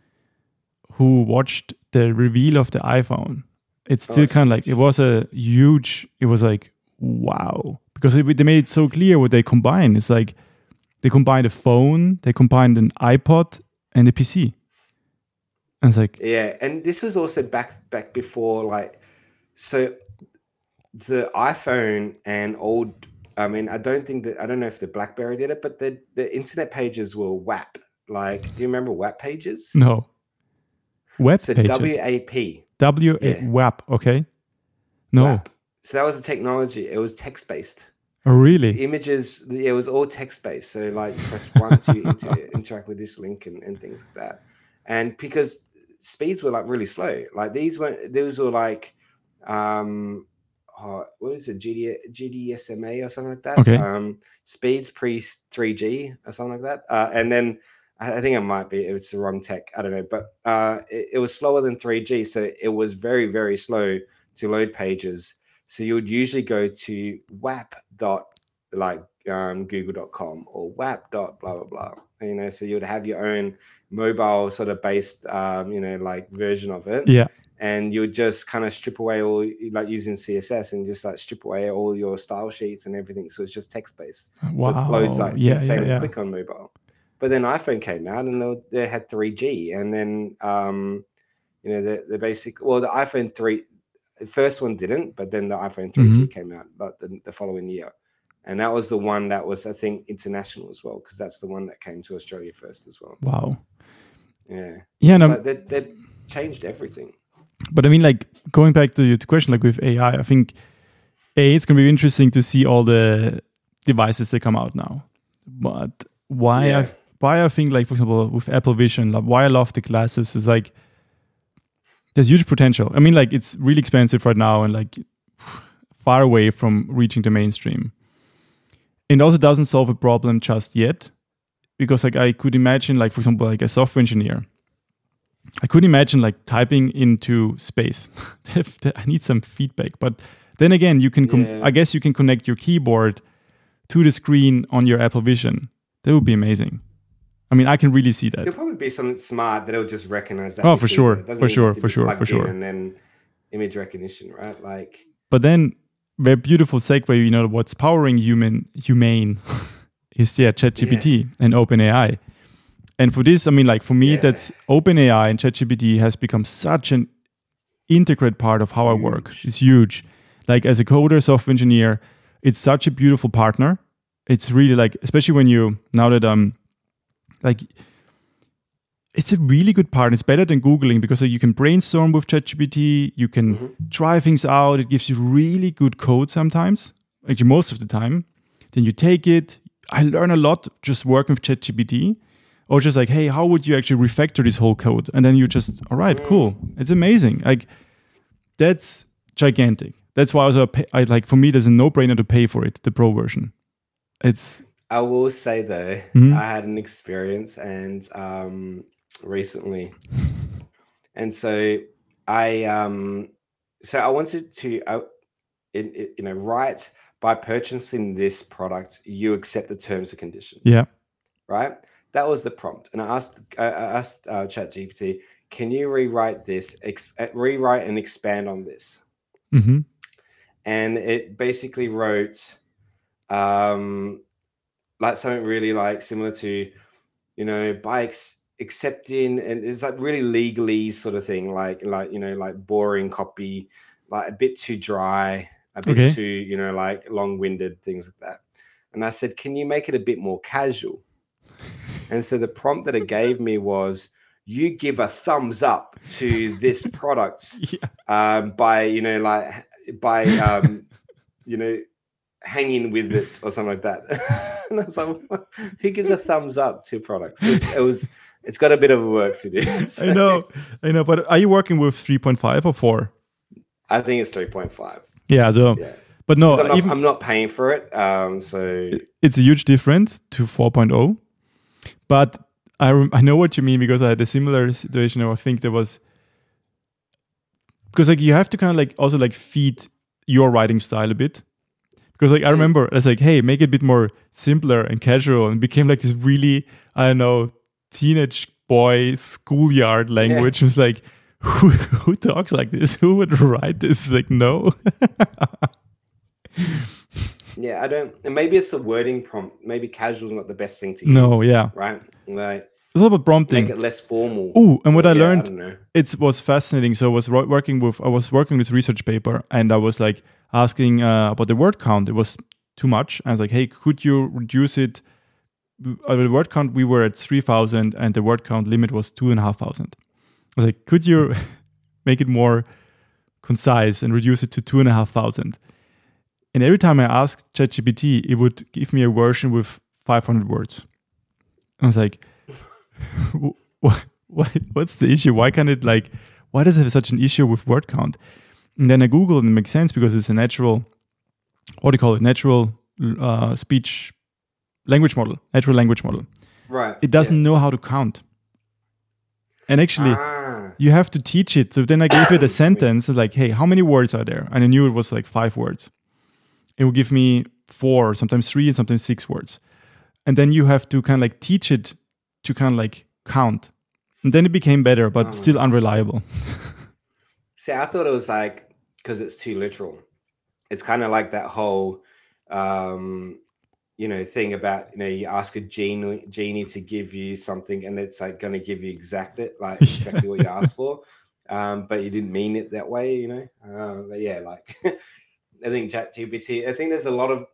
[SPEAKER 1] who watched the reveal of the iPhone, it's
[SPEAKER 2] Oh,
[SPEAKER 1] still
[SPEAKER 2] it's
[SPEAKER 1] kind of like it was a huge. It was like wow because it, they made it so clear what they combine. It's like they combined a phone, they combined an iPod and a PC. And it's like
[SPEAKER 2] yeah, and this was also back back before like so the iPhone and old. I mean, I don't think that I don't know if the BlackBerry did it, but the the internet pages were WAP. Like, do you remember WAP pages?
[SPEAKER 1] no web
[SPEAKER 2] So
[SPEAKER 1] pages.
[SPEAKER 2] WAP.
[SPEAKER 1] W A
[SPEAKER 2] Yeah.
[SPEAKER 1] WAP. Okay. No.
[SPEAKER 2] WAP. So that was the technology. It was text based.
[SPEAKER 1] Oh, really?
[SPEAKER 2] The images, it was all text based. So like press one to inter- interact with this link and, and things like that. And because speeds were like really slow, like these weren't, those were like, um, oh, what is it, GD, GDSMA or something like that?
[SPEAKER 1] Okay.
[SPEAKER 2] Um, speeds pre 3G or something like that. Uh, and then I I think it might be it's the wrong tech. I don't know, but uh, it, it was slower than 3G, so it was very very slow to load pages. So you would usually go to wap dot like um, google.com or wap dot blah blah blah. You know, so you would have your own mobile sort of based um, you know like version of it
[SPEAKER 1] Yeah.
[SPEAKER 2] and you would just kind of strip away all like using css and just like strip away all your style sheets and everything so it's just text based
[SPEAKER 1] Wow.
[SPEAKER 2] so it loads like
[SPEAKER 1] yeah, yeah,
[SPEAKER 2] insanely
[SPEAKER 1] yeah.
[SPEAKER 2] quick on mobile but then iphone came out and they, they had 3g and then um you know the, the basic well the iphone 3 the first one didn't but then the iphone 3g
[SPEAKER 1] Mm-hmm.
[SPEAKER 2] came out but the, the following year and that was the one that was i think international as well because that's the one that came to australia first as well
[SPEAKER 1] Wow.
[SPEAKER 2] yeah
[SPEAKER 1] Yeah, no,
[SPEAKER 2] so they, they changed everything
[SPEAKER 1] but I mean, like going back to your question, like with AI, I think A, it's gonna be interesting to see all the devices that come out now. But why
[SPEAKER 2] Yeah.
[SPEAKER 1] I why I think like for example with Apple Vision, like why I love the glasses is like there's huge potential. I mean, like it's really expensive right now and like far away from reaching the mainstream. It also doesn't solve a problem just yet. Because like I could imagine like for example like a software engineer I could imagine like typing into space. I need some feedback, but then again, you can. Com-
[SPEAKER 2] Yeah.
[SPEAKER 1] I guess you can connect your keyboard to the screen on your Apple Vision. That would be amazing. I mean, I can really see that.
[SPEAKER 2] There'll probably be something smart that'll just recognize that.
[SPEAKER 1] Oh, for sure, for sure, for sure, for sure.
[SPEAKER 2] And then image recognition, right? Like,
[SPEAKER 1] But then, very beautiful segue. You know what's powering human humane is yeah ChatGPT and OpenAI. And for this, I mean, like for me,
[SPEAKER 2] Yeah.
[SPEAKER 1] that's OpenAI and ChatGPT has become such an integrate part of how I work. It's huge. Like as a coder, software engineer, it's such a beautiful partner. It's really like, especially when you now that um, like, it's a really good part. It's better than googling because you can brainstorm with ChatGPT. You can try things out. It gives you really good code sometimes, actually most of the time. Then you take it. I learn a lot just working with ChatGPT or just like, hey, how would you actually refactor this whole code? And then you just, all right, cool. It's amazing. Like that's gigantic. That's why I was a I like for me, there's a no brainer to pay for it, the pro version. It's
[SPEAKER 2] I will say though,
[SPEAKER 1] Mhm.
[SPEAKER 2] I had an experience and um, recently, and so I um, so I wanted to, uh, you know, write by purchasing this product, you accept the terms and conditions.
[SPEAKER 1] yeah,
[SPEAKER 2] right? That was the prompt, and I asked I asked uh, ChatGPT, "Can you rewrite this, ex- uh, rewrite and expand on this?"
[SPEAKER 1] hmm
[SPEAKER 2] And it basically wrote, um, like something really like similar to, you know, by ex- accepting and it's like really legally sort of thing, like like you know, like boring copy, like a bit too dry, a bit
[SPEAKER 1] Okay.
[SPEAKER 2] too, you know, like long-winded, things like that. And I said, Can you make it a bit more casual? And so the prompt that it gave me was you give a thumbs up to this product
[SPEAKER 1] Yeah.
[SPEAKER 2] um, by you know like by um, you know hanging with it or something like that. and I was like, who gives a thumbs up to products? It's, it was it's got a bit of work to do.
[SPEAKER 1] I know, I know. But are you working with 3.5 or 4?
[SPEAKER 2] I think it's three point five.
[SPEAKER 1] Yeah. So,
[SPEAKER 2] Yeah,
[SPEAKER 1] but no,
[SPEAKER 2] I'm not,
[SPEAKER 1] even
[SPEAKER 2] I'm not paying for it. Um, so
[SPEAKER 1] it's a huge difference to 4.0. But I rem- I know what you mean because I had a similar situation. where I think there was because like you have to kind of like also like feed your writing style a bit. Because like I remember it's like, hey, make it a bit more simpler and casual, and became like this really I don't know teenage boy schoolyard language. It was like, who who talks like this? Who would write this? Like no.
[SPEAKER 2] yeah, I don't. And maybe it's a wording prompt. Maybe casual's not the best thing to use.
[SPEAKER 1] No, yeah.
[SPEAKER 2] right. Like
[SPEAKER 1] It's a little bit prompting.
[SPEAKER 2] make it less formal.
[SPEAKER 1] Ooh, and what I learned
[SPEAKER 2] know.
[SPEAKER 1] it was fascinating. So I was working with I was working with research paper, and I was like asking uh, about the word count. It was too much. I was like, hey, could you reduce it? Uh, the word count we were at three thousand, and the word count limit was two and a half thousand. I was like, could you make it more concise and reduce it to two and a half thousand? And every time I asked ChatGPT, it would give me a version with 500 words. I was like, what, what, what's the issue? Why can't it like, why does it have such an issue with word count? And then I Googled and it makes sense because it's a natural, what do you call it? Natural uh, speech language model, natural language model.
[SPEAKER 2] Right.
[SPEAKER 1] It doesn't know how to count. And actually,
[SPEAKER 2] Ah,
[SPEAKER 1] you have to teach it. So then I gave it a sentence like, hey, how many words are there? And I knew it was like five words. It would give me four, sometimes three, and sometimes six words. And then you have to kind of like teach it to kind of like count. And then it became better, but still unreliable.
[SPEAKER 2] See, I thought it was like because it's too literal. It's kind of like that whole, um, you know, thing about you know you ask a genie genie to give you something, and it's like going to give you exactly like exactly what you asked for, um, but you didn't mean it that way, you know. Uh, but yeah, like I think ChatGPT. I think there's a lot of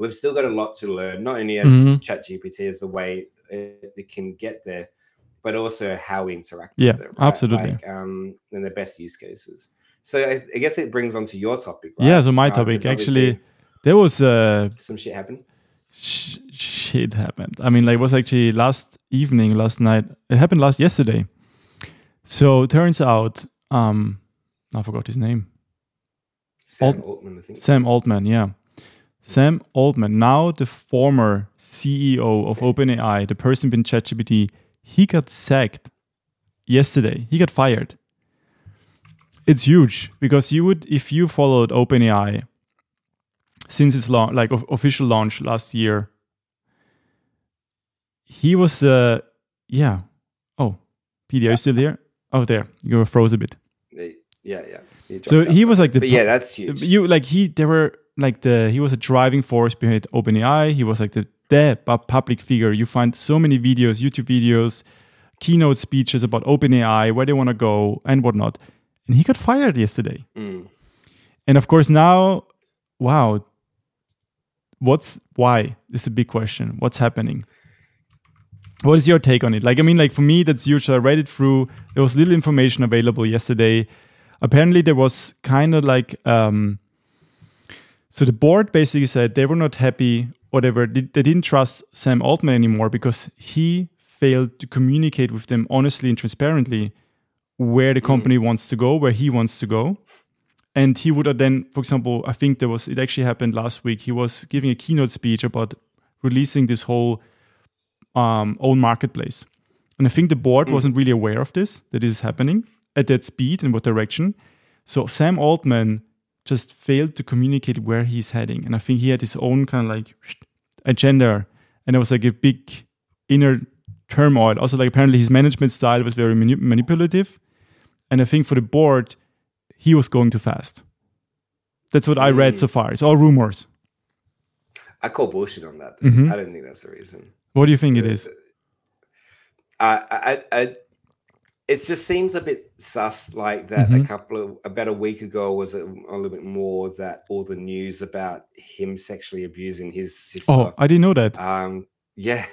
[SPEAKER 2] we've still got a lot to learn. Not only as
[SPEAKER 1] Mhm.
[SPEAKER 2] ChatGPT is the way it, it can get there, but also how we interact
[SPEAKER 1] Yeah,
[SPEAKER 2] with it.
[SPEAKER 1] absolutely.
[SPEAKER 2] Like, um, and the best use cases. So I, I guess it brings on to your topic. Right?
[SPEAKER 1] Yeah, so my
[SPEAKER 2] Uh,
[SPEAKER 1] topic actually, there was uh,
[SPEAKER 2] some shit happened.
[SPEAKER 1] Sh- shit happened. I mean, like, it was actually last evening, last night. It happened last yesterday. So turns out, um, I forgot his name.
[SPEAKER 2] Sam Altman, I think.
[SPEAKER 1] Sam Altman, yeah. Sam Altman, now the former CEO of OpenAI, the person behind ChatGPT, he got sacked yesterday. He got fired. It's huge because you would, if you followed OpenAI since its launch, like of- official launch last year, he was, uh, yeah. Oh, PD, are you still here? Oh, there. You were froze a bit.
[SPEAKER 2] Yeah, yeah. He
[SPEAKER 1] So he was like the
[SPEAKER 2] But yeah, that's huge.
[SPEAKER 1] you like he there were like the he was a driving force behind OpenAI. He was like the the public figure. You find so many videos, YouTube videos, keynote speeches about OpenAI, where they want to go and whatnot. And he got fired yesterday.
[SPEAKER 2] Mm.
[SPEAKER 1] And of course now, wow, what's why is the big question. What's happening? What is your take on it? Like, I mean, like for me, that's huge. I read it through. There was little information available yesterday. Apparently, there was kind of like, um, so the board basically said they were not happy, whatever. They, they didn't trust Sam Altman anymore because he failed to communicate with them honestly and transparently where the company wants to go, where he wants to go and he would have then for example i think there was it actually happened last week he was giving a keynote speech about releasing this whole um, own marketplace. And i think the board wasn't really aware of this that is happening at that speed and what direction. So sam altman just failed to communicate where he's heading. And i think he had his own kind of like agenda. And it was like a big inner turmoil. Also like apparently his management style was very mani- manipulative. And i think for the board he was going too fast. That's what I read so far. It's all rumors.
[SPEAKER 2] I call bullshit on that.
[SPEAKER 1] Mhm.
[SPEAKER 2] I don't think that's the reason.
[SPEAKER 1] What do you think it is?
[SPEAKER 2] uh, I, I, it just seems a bit sus. Like that, a
[SPEAKER 1] Mhm.
[SPEAKER 2] couple of about a week ago was a, a little bit more that all the news about him sexually abusing his sister.
[SPEAKER 1] Oh, I didn't know that.
[SPEAKER 2] Um, yeah.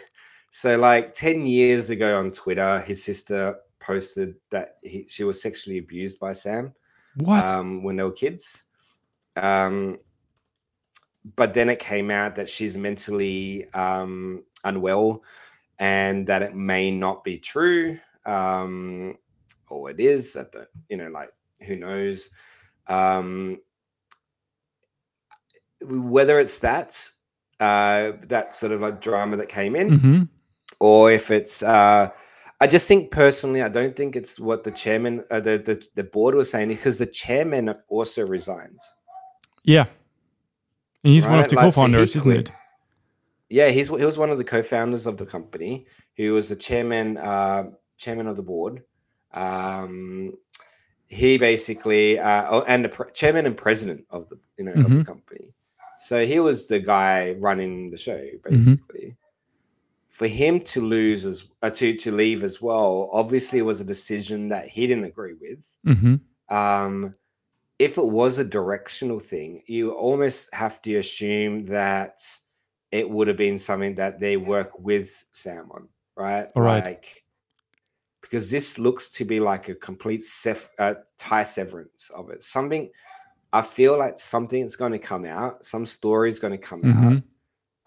[SPEAKER 2] So like 10 years ago on Twitter, his sister posted that he, she was sexually abused by Sam
[SPEAKER 1] What?
[SPEAKER 2] um, when they were kids. Um, but then it came out that she's mentally um, unwell and that it may not be true. Um, or it is that the, you know, like who knows. Um, whether it's that, uh, that sort of like drama that came in,
[SPEAKER 1] mm-hmm.
[SPEAKER 2] or if it's uh I just think personally, I don't think it's what the chairman, uh, the, the the board was saying, because the chairman also resigns.
[SPEAKER 1] Yeah. And he's one of the
[SPEAKER 2] like,
[SPEAKER 1] co-founders, isn't
[SPEAKER 2] quit.
[SPEAKER 1] it?
[SPEAKER 2] Yeah, he's he was one of the co-founders of the company. He was the chairman, uh, chairman of the board. Um, he basically, uh, oh, and the pre- chairman and president of the you know of the
[SPEAKER 1] Mhm.
[SPEAKER 2] company. So he was the guy running the show,
[SPEAKER 1] Mm-hmm.
[SPEAKER 2] For him to lose as uh, to to leave as well, obviously, it was a decision that he didn't agree with.
[SPEAKER 1] hmm
[SPEAKER 2] um, if it was a directional thing, you almost have to assume that it would have been something that they work with Sam on, right?
[SPEAKER 1] All right.
[SPEAKER 2] Like, because this looks to be like a complete sef- uh, tie severance of it. Something I feel like something's going to come out. Some story is going to come
[SPEAKER 1] Mhm.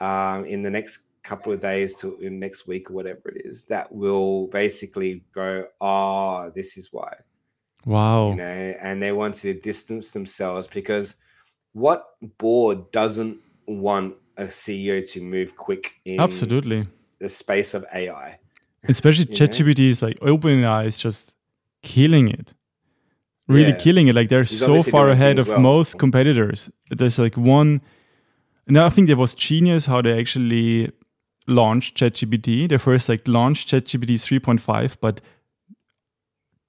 [SPEAKER 2] out um, in the next couple of days to in next week or whatever it is that will basically go, oh, this is why
[SPEAKER 1] Wow.
[SPEAKER 2] you know, and they want to distance themselves because what board doesn't want a CEO to move quick in
[SPEAKER 1] Absolutely.
[SPEAKER 2] the space of AI?
[SPEAKER 1] Especially? ChatGPT is like OpenAI is just killing it. Really
[SPEAKER 2] Yeah.
[SPEAKER 1] killing it. Like they're
[SPEAKER 2] He's
[SPEAKER 1] so far ahead of
[SPEAKER 2] well.
[SPEAKER 1] most competitors. There's like one and I think there was genius how they actually launched ChatGPT. They first like launched ChatGPT 3.5, but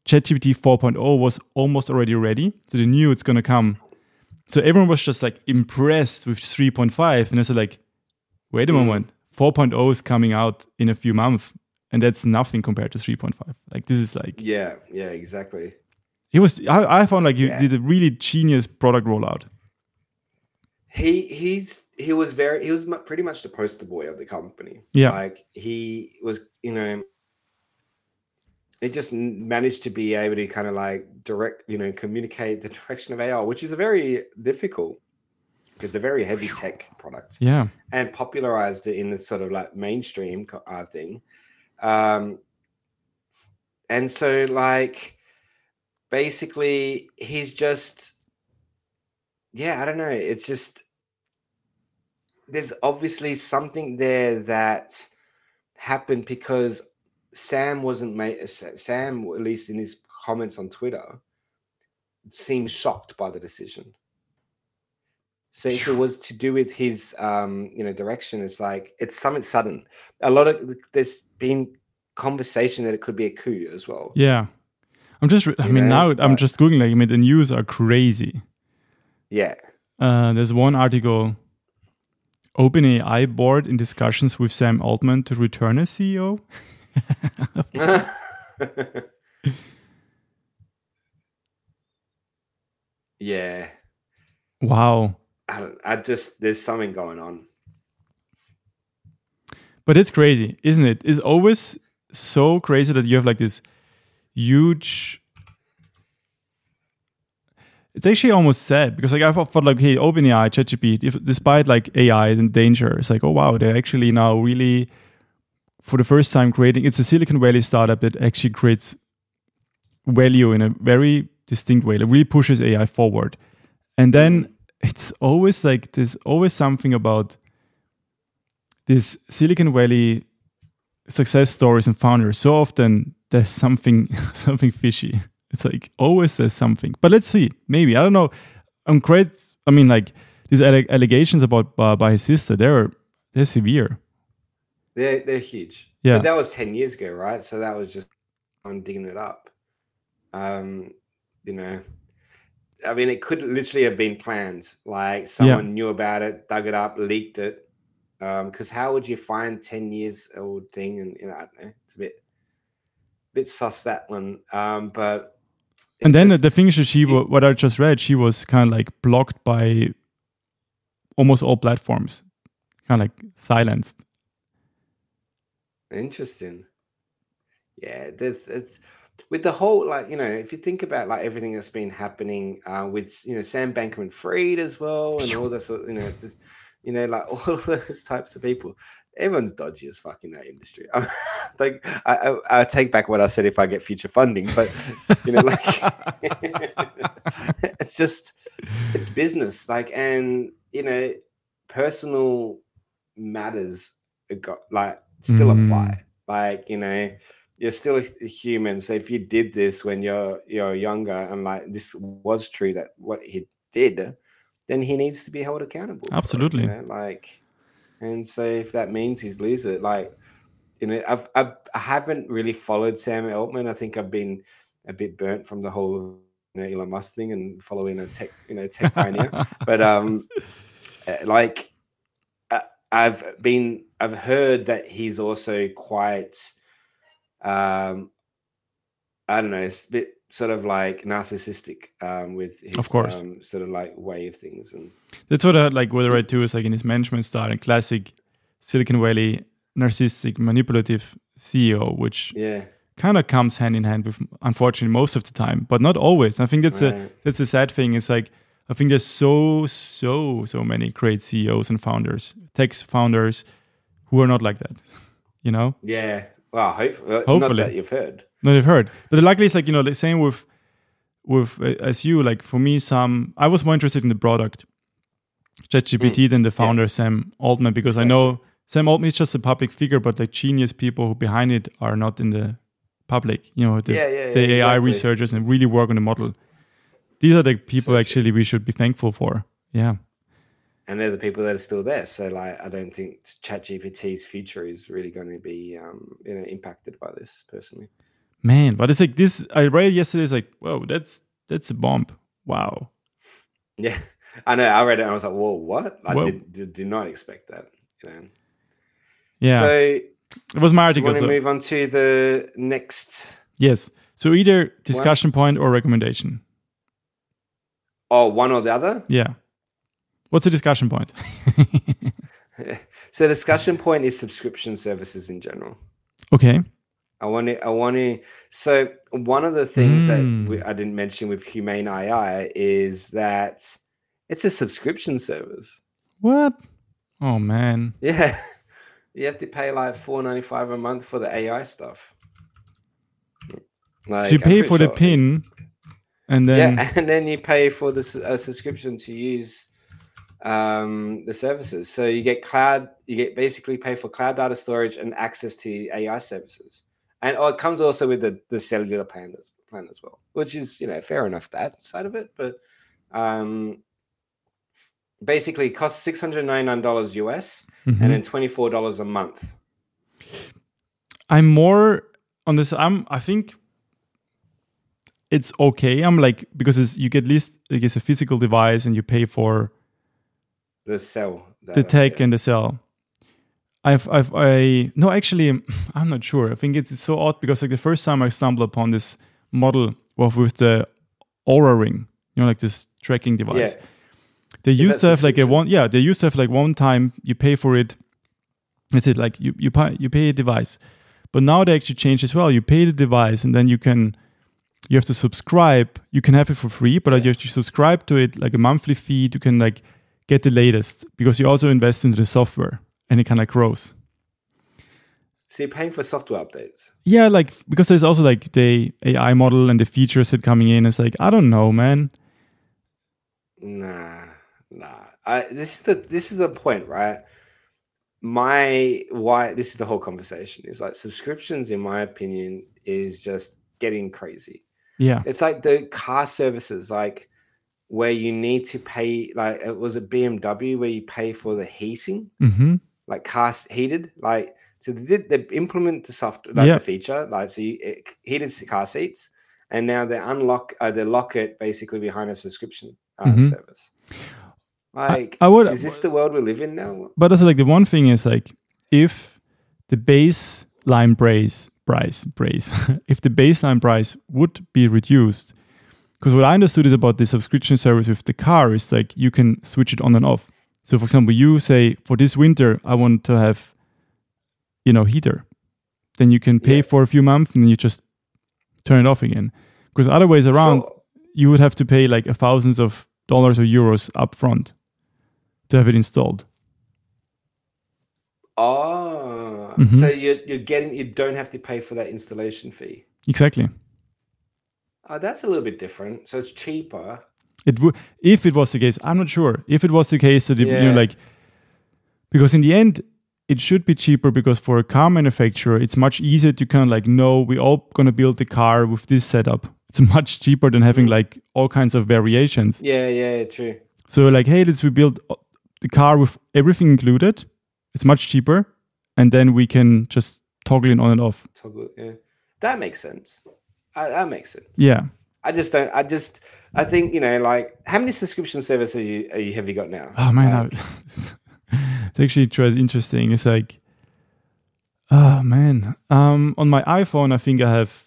[SPEAKER 1] ChatGPT 4.0 was almost already ready. So they knew it's gonna come. So everyone was just like impressed with 3.5. And I said like, wait a
[SPEAKER 2] Mm.
[SPEAKER 1] moment, 4.0 is coming out in a few months. And that's nothing compared to 3.5. Like this is like
[SPEAKER 2] Yeah, yeah, exactly.
[SPEAKER 1] it was I, I found like you
[SPEAKER 2] Yeah.
[SPEAKER 1] did a really genius product rollout.
[SPEAKER 2] He he's he was very he was pretty much the poster boy of the company.
[SPEAKER 1] Yeah.
[SPEAKER 2] like he was, you know. It just managed to be able to kind of like direct, you know, communicate the direction of AI, which is a very difficult. It's a very heavy tech product.
[SPEAKER 1] Yeah.
[SPEAKER 2] and popularized it in the sort of like mainstream uh, thing. Um, and so, like, basically, he's just, yeah, I don't know. It's just, there's obviously something there that happened because Sam wasn't made, Sam, at least in his comments on Twitter, seemed shocked by the decision. So if it was to do with his, um, you know, direction, it's like it's something sudden. A lot of there's been conversation that it could be a coup as well.
[SPEAKER 1] Yeah. I'm just re- I
[SPEAKER 2] You
[SPEAKER 1] mean
[SPEAKER 2] know,
[SPEAKER 1] now I'm just googling I mean the news are crazy.
[SPEAKER 2] Yeah,
[SPEAKER 1] Uh, there's one article OpenAI board in discussions with Sam Altman to return as CEO.
[SPEAKER 2] yeah.
[SPEAKER 1] Wow.
[SPEAKER 2] I, I just there's something going on.
[SPEAKER 1] But it's crazy, isn't it? It's always so crazy that you have like this huge. It's actually almost sad because like I thought, thought like, hey, OpenAI, ChatGPT, despite like AI is in danger, it's like, oh wow, they're actually now really, for the first time, creating. It's a Silicon Valley startup that actually creates value in a very distinct way. That really pushes AI forward, and then mm. it's always like there's always something about this Silicon Valley success stories and founders. So often there's something something fishy. It's like always there's something. But let's see. Maybe I don't know. I'm great. I mean, like these alle- allegations about uh, by his sister. They're they're severe.
[SPEAKER 2] They're they're huge.
[SPEAKER 1] Yeah.
[SPEAKER 2] but that was ten years ago, right? So that was just on digging it up. Um, you know, I mean, it could literally have been planned. Like someone knew about it, dug it up, leaked it. Um, because how would you find ten years old thing? And you know, I don't know. It's a bit. bit sus that one. Um, but
[SPEAKER 1] and then the thing is, she wa- what I just read, she was kind of like blocked by almost all platforms, kind of like silenced.
[SPEAKER 2] Interesting. Yeah, there's it's with the whole like you know if you think about like everything that's been happening uh, with you know Sam Bankman Fried as well and all this you know this, you know like all those types of people. Everyone's dodgy as fuck in that industry. like I, I, I take back what I said if I get future funding, but you know like it's just it's business like and you know personal matters got like still
[SPEAKER 1] Mm.
[SPEAKER 2] apply like you know you're still a human so if you did this when you're you're younger and like this was true that what he did then he needs to be held accountable for it, you
[SPEAKER 1] Absolutely.
[SPEAKER 2] know, like and so if that means he's it like you know I've, I've i haven't really followed sam altman. I think i've been a bit burnt from the whole you know, elon musk thing and following a tech you know tech pioneer. But um uh, like I- i've been i've heard that he's also quite um i don't know it's a bit sort of like narcissistic um with his
[SPEAKER 1] Of course.
[SPEAKER 2] um, sort of like way of things and
[SPEAKER 1] That's what I like. What I read too is like in his management style, a classic Silicon Valley narcissistic, manipulative CEO, which
[SPEAKER 2] yeah
[SPEAKER 1] kind of comes hand in hand with, unfortunately, most of the time, but not always. I think that's a that's a sad thing. It's like I think there's so so so many great CEOs and founders, tech founders, who are not like that. You know,
[SPEAKER 2] yeah well hope, uh,
[SPEAKER 1] Hopefully.
[SPEAKER 2] that you've heard
[SPEAKER 1] no, they've heard. But luckily, it's like you know the same with with uh, as you like for me. Some I was more interested in the product, ChatGPT, than the founder Sam Altman because I know Sam Altman is just a public figure, but like genius people who behind it are not in the public. You know, the,
[SPEAKER 2] Yeah, yeah,
[SPEAKER 1] the AI
[SPEAKER 2] exactly.
[SPEAKER 1] researchers and really work on the model. These are the people
[SPEAKER 2] So-
[SPEAKER 1] actually we should be thankful for. Yeah.
[SPEAKER 2] and they're the people that are still there so like i don't think ChatGPT's future is really going to be um you know impacted by this personally
[SPEAKER 1] Man, but it's like this. I read it yesterday. It's like, whoa, that's that's a bomb. Wow.
[SPEAKER 2] yeah i know i read it and i was like whoa what i
[SPEAKER 1] Whoa.
[SPEAKER 2] did, did, did not expect that you know
[SPEAKER 1] Yeah,
[SPEAKER 2] so
[SPEAKER 1] it was my article.
[SPEAKER 2] want to
[SPEAKER 1] so-
[SPEAKER 2] move on to the next
[SPEAKER 1] Yes. So either discussion point or recommendation.
[SPEAKER 2] oh one or the other
[SPEAKER 1] Yeah. What's a discussion point?
[SPEAKER 2] so discussion point is subscription services in general
[SPEAKER 1] okay.
[SPEAKER 2] I want to. I want to. So one of the things
[SPEAKER 1] Mm.
[SPEAKER 2] that we, I didn't mention with Humane AI is that it's a subscription service.
[SPEAKER 1] What? Oh man.
[SPEAKER 2] Yeah, you have to pay like four ninety five a month for the AI stuff. Like,
[SPEAKER 1] so you pay for the pin, and then
[SPEAKER 2] yeah, and then you pay for the subscription to use um, the services. So you get cloud. You get basically pay for cloud data storage and access to AI services, and oh, it comes also with the the cellular plan as plan as well, which is you know fair enough that side of it, but um, basically it costs six hundred ninety nine dollars US
[SPEAKER 1] Mhm.
[SPEAKER 2] and then twenty four dollars a month.
[SPEAKER 1] I'm more on this. I'm. I think it's okay. I'm like because it's, you get at least like it's a physical device and you pay for
[SPEAKER 2] The cell,
[SPEAKER 1] the tech
[SPEAKER 2] yeah.
[SPEAKER 1] and the cell. I've, I've, I no, actually, I'm not sure. I think it's, it's so odd because like the first time I stumbled upon this model was with the Oura Ring, you know, like this tracking device.
[SPEAKER 2] Yeah.
[SPEAKER 1] They used to have like a one, yeah, they used to have like one time you pay for it. That's it. Like you, you pay, you pay a device, but now they actually changed as well. You pay the device and then you can, you have to subscribe. You can have it for free, but you have to subscribe to it like a monthly fee. You can like get the latest because you also invest into the software and it kind of grows.
[SPEAKER 2] So you're paying for software updates.
[SPEAKER 1] Yeah, like because there's also like the AI model and the features that coming in. It's like I don't know, man.
[SPEAKER 2] Nah, nah. I, this is the this is the point, right? My why this is the whole conversation is like subscriptions, in my opinion, is just getting crazy.
[SPEAKER 1] Yeah,
[SPEAKER 2] It's like the car services, like where you need to pay. Like it was a BMW where you pay for the heating,
[SPEAKER 1] hmm
[SPEAKER 2] like cast heated, like so they did they implement the software, like
[SPEAKER 1] Yeah.
[SPEAKER 2] the feature, like so you it, heated car seats, and now they unlock, uh, they lock it basically behind a subscription uh,
[SPEAKER 1] Mhm.
[SPEAKER 2] service. Like,
[SPEAKER 1] I would-
[SPEAKER 2] is this the world we live in now?
[SPEAKER 1] but also like the one thing is like if the baseline price price price if the baseline price would be reduced because what i understood is about the subscription service with the car is like you can switch it on and off so for example you say for this winter i want to have you know heater then you can pay
[SPEAKER 2] Yeah.
[SPEAKER 1] for a few months and then you just turn it off again because other ways around
[SPEAKER 2] So-
[SPEAKER 1] you would have to pay like a thousands of dollars or euros up front to have it installed
[SPEAKER 2] oh,
[SPEAKER 1] Mhm.
[SPEAKER 2] so you're you're getting you don't have to pay for that installation fee.
[SPEAKER 1] exactly
[SPEAKER 2] Oh, that's a little bit different. So it's cheaper.
[SPEAKER 1] It would if it was the case. I'm not sure if it was the case that it, you like because in the end it should be cheaper because for a car manufacturer it's much easier to kind of like know we're all gonna build the car with this setup. It's much cheaper than having like all kinds of variations.
[SPEAKER 2] Yeah, yeah, true.
[SPEAKER 1] So like hey let's rebuild the car with everything included. It's much cheaper, and then we can just toggle it on and off.
[SPEAKER 2] Toggle, yeah, that makes sense. Uh, that makes sense.
[SPEAKER 1] Yeah.
[SPEAKER 2] I just don't. I just. I think you know, like, how many subscription services you, are you have you got now?
[SPEAKER 1] Oh man, I- it's actually tr- interesting. It's like, oh man, um, on my iPhone, I think I have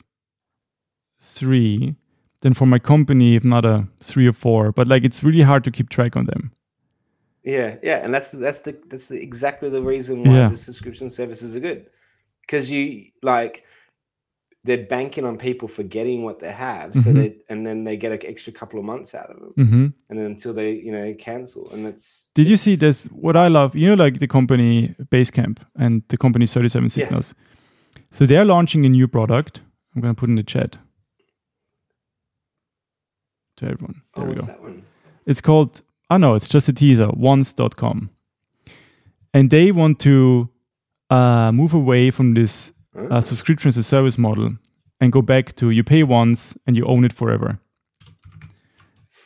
[SPEAKER 1] three. Then for my company, if not a three or four, but like it's really hard to keep track on them.
[SPEAKER 2] yeah, yeah, and that's the, that's the that's the exactly the reason why
[SPEAKER 1] Yeah.
[SPEAKER 2] the subscription services are good, because you like they're banking on people forgetting what they have, so
[SPEAKER 1] Mhm.
[SPEAKER 2] they and then they get an extra couple of months out of them,
[SPEAKER 1] hmm
[SPEAKER 2] and then until they you know cancel, and that's.
[SPEAKER 1] Did you see this? What I love, you know, like the company Basecamp and the company 37
[SPEAKER 2] Yeah.
[SPEAKER 1] Signals. So they're launching a new product. I'm going to put in the chat to everyone.
[SPEAKER 2] Oh,
[SPEAKER 1] There we go.
[SPEAKER 2] that one?
[SPEAKER 1] It's called, oh no, it's just a teaser, once.com. And they want to uh, move away from this? Uh, subscription as a service model and go back to you pay once and you own it forever.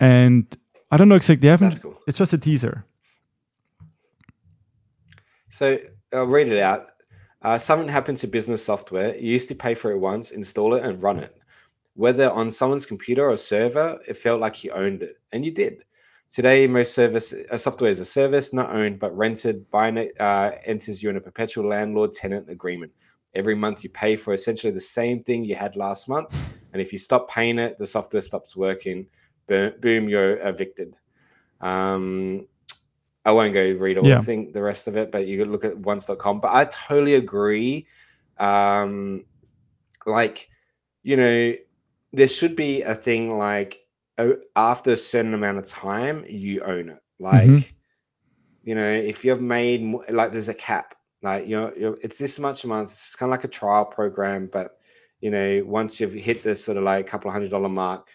[SPEAKER 1] And I don't know exactly, they haven't,
[SPEAKER 2] That's cool.
[SPEAKER 1] it's just a teaser.
[SPEAKER 2] So I'll read it out. Uh, something happened to business software. You used to pay for it once, install it, and run it. Whether on someone's computer or server, it felt like you owned it, and you did. Today, most service uh, software is a service, not owned but rented. Buying it uh, enters you in a perpetual landlord-tenant agreement. Every month, you pay for essentially the same thing you had last month, and if you stop paying it, the software stops working. Boom, you're evicted. Um, I won't go read all
[SPEAKER 1] Yeah.
[SPEAKER 2] the thing, the rest of it, but you could look at once.com. But I totally agree. Um, like, you know, there should be a thing like oh, after a certain amount of time, you own it. Like,
[SPEAKER 1] Mhm.
[SPEAKER 2] you know, if you've made like there's a cap, like you know, it's this much a month. It's kind of like a trial program, but you know, once you've hit this sort of like a couple of hundred dollar mark,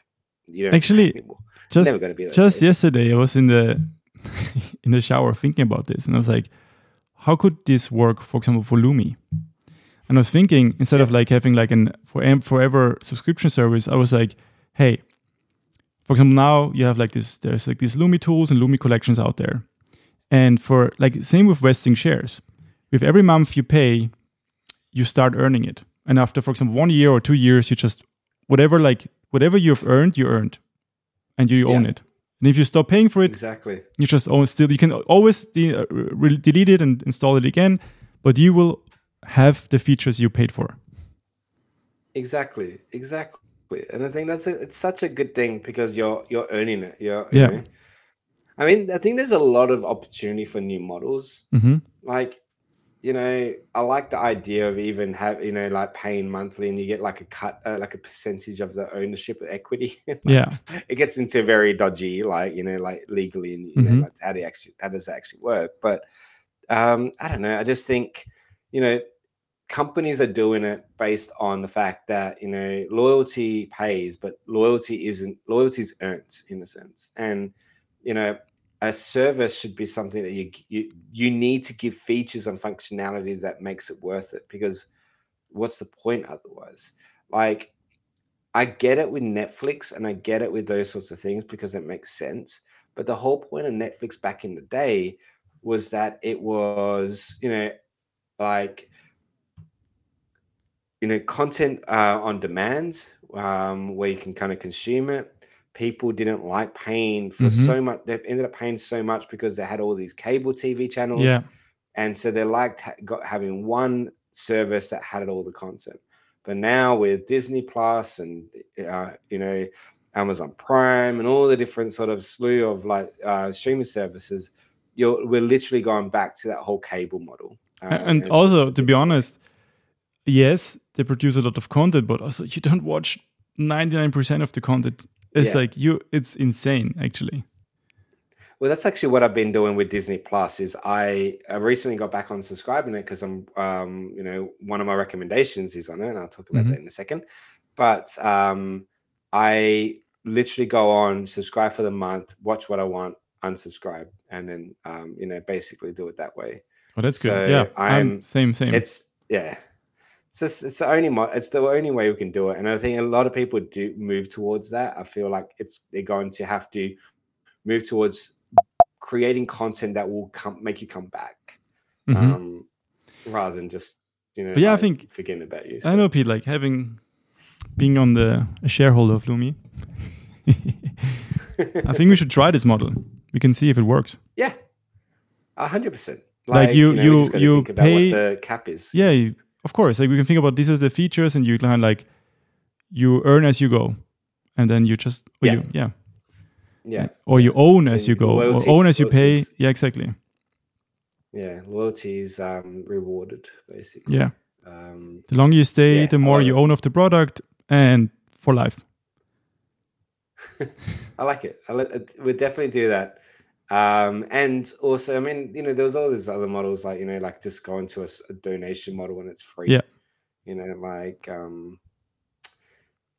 [SPEAKER 2] you don't
[SPEAKER 1] Actually, Just,
[SPEAKER 2] never going to be that
[SPEAKER 1] just yesterday, I was in the in the shower thinking about this, and I was like, how could this work, for example, for Lumi? And I was thinking instead of like having like an for forever subscription service, I was like, hey, for example, now you have like this, there's like these Lumi tools and Lumi collections out there, and for like same with vesting shares, with every month you pay, you start earning it, and after, for example, one year or two years, you just whatever like whatever you've earned, you earned, and you own
[SPEAKER 2] Yeah.
[SPEAKER 1] it. And if you stop paying for it,
[SPEAKER 2] exactly.
[SPEAKER 1] you just own still you can always de- uh, re- delete it and install it again but you will have the features you paid for
[SPEAKER 2] Exactly, exactly. And I think that's a, it's such a good thing because you're you're earning it. You're you
[SPEAKER 1] Yeah.
[SPEAKER 2] know. I mean, I think there's a lot of opportunity for new models.
[SPEAKER 1] hmm
[SPEAKER 2] Like, you know, I like the idea of even have you know like paying monthly and you get like a cut, uh, like a percentage of the ownership of equity.
[SPEAKER 1] yeah
[SPEAKER 2] it gets into very dodgy, like you know, like legally and you know,
[SPEAKER 1] Mhm.
[SPEAKER 2] like how do you actually how does that actually work? But um, I don't know. I just think you know companies are doing it based on the fact that you know loyalty pays, but loyalty isn't loyalty is earned in a sense, and you know a service should be something that you you you need to give features and functionality that makes it worth it because what's the point otherwise like I get it with Netflix and I get it with those sorts of things because it makes sense. But the whole point of Netflix back in the day was that it was, you know, like, you know, content uh, on demand um, where you can kind of consume it. People didn't like paying for
[SPEAKER 1] Mhm.
[SPEAKER 2] so much. They ended up paying so much because they had all these cable TV channels
[SPEAKER 1] yeah
[SPEAKER 2] and so they liked ha- got having one service that had all the content But now with Disney Plus and uh, you know Amazon Prime and all the different sort of slew of like uh, streaming services, you're we're literally going back to that whole cable model. Uh,
[SPEAKER 1] and
[SPEAKER 2] it's
[SPEAKER 1] also,
[SPEAKER 2] just
[SPEAKER 1] to be honest, yes, they produce a lot of content, but also you don't watch 99% of the content. It's
[SPEAKER 2] Yeah.
[SPEAKER 1] like you, it's insane actually.
[SPEAKER 2] Well, that's actually what I've been doing with Disney Plus. Is I, I recently got back on subscribing it because I'm, um, you know, one of my recommendations is on it, and I'll talk about
[SPEAKER 1] Mhm.
[SPEAKER 2] that in a second. But um, I literally go on, subscribe for the month, watch what I want, unsubscribe, and then, um, you know, basically do it that way.
[SPEAKER 1] Oh, that's good. Yeah, I'm
[SPEAKER 2] I'm-
[SPEAKER 1] same, same.
[SPEAKER 2] It's yeah. It's just it's the only mo- it's the only way we can do it, and I think a lot of people do move towards that. I feel like it's they're going to have to move towards creating content that will come make you come back,
[SPEAKER 1] Mhm.
[SPEAKER 2] um, rather than just you know.
[SPEAKER 1] But yeah, I think-
[SPEAKER 2] forgetting about you.
[SPEAKER 1] I know, Pete, like having being on the a shareholder of Lumi, I think we should try this model. We can see if it works.
[SPEAKER 2] Yeah, a hundred percent.
[SPEAKER 1] Like, you-
[SPEAKER 2] know,
[SPEAKER 1] you-
[SPEAKER 2] just gotta
[SPEAKER 1] you pay-
[SPEAKER 2] what the cap is.
[SPEAKER 1] Yeah, you- of course. Like we can think about these as the features, and you of like you earn as you go, and then you just or
[SPEAKER 2] Yeah.
[SPEAKER 1] you, yeah,
[SPEAKER 2] yeah,
[SPEAKER 1] or you own as you go,
[SPEAKER 2] loyalty-
[SPEAKER 1] or own as you pay. Yeah, exactly.
[SPEAKER 2] yeah. Loyalty is um, rewarded basically.
[SPEAKER 1] Yeah,
[SPEAKER 2] Um,
[SPEAKER 1] the longer you stay,
[SPEAKER 2] Yeah,
[SPEAKER 1] the more you
[SPEAKER 2] it.
[SPEAKER 1] own of the product, and for life.
[SPEAKER 2] I like it. I let, we'll definitely do that. Um, and also, I mean, you know, there was all these other models like, you know, like just going to a donation model when it's free.
[SPEAKER 1] Yeah.
[SPEAKER 2] You know, like, um,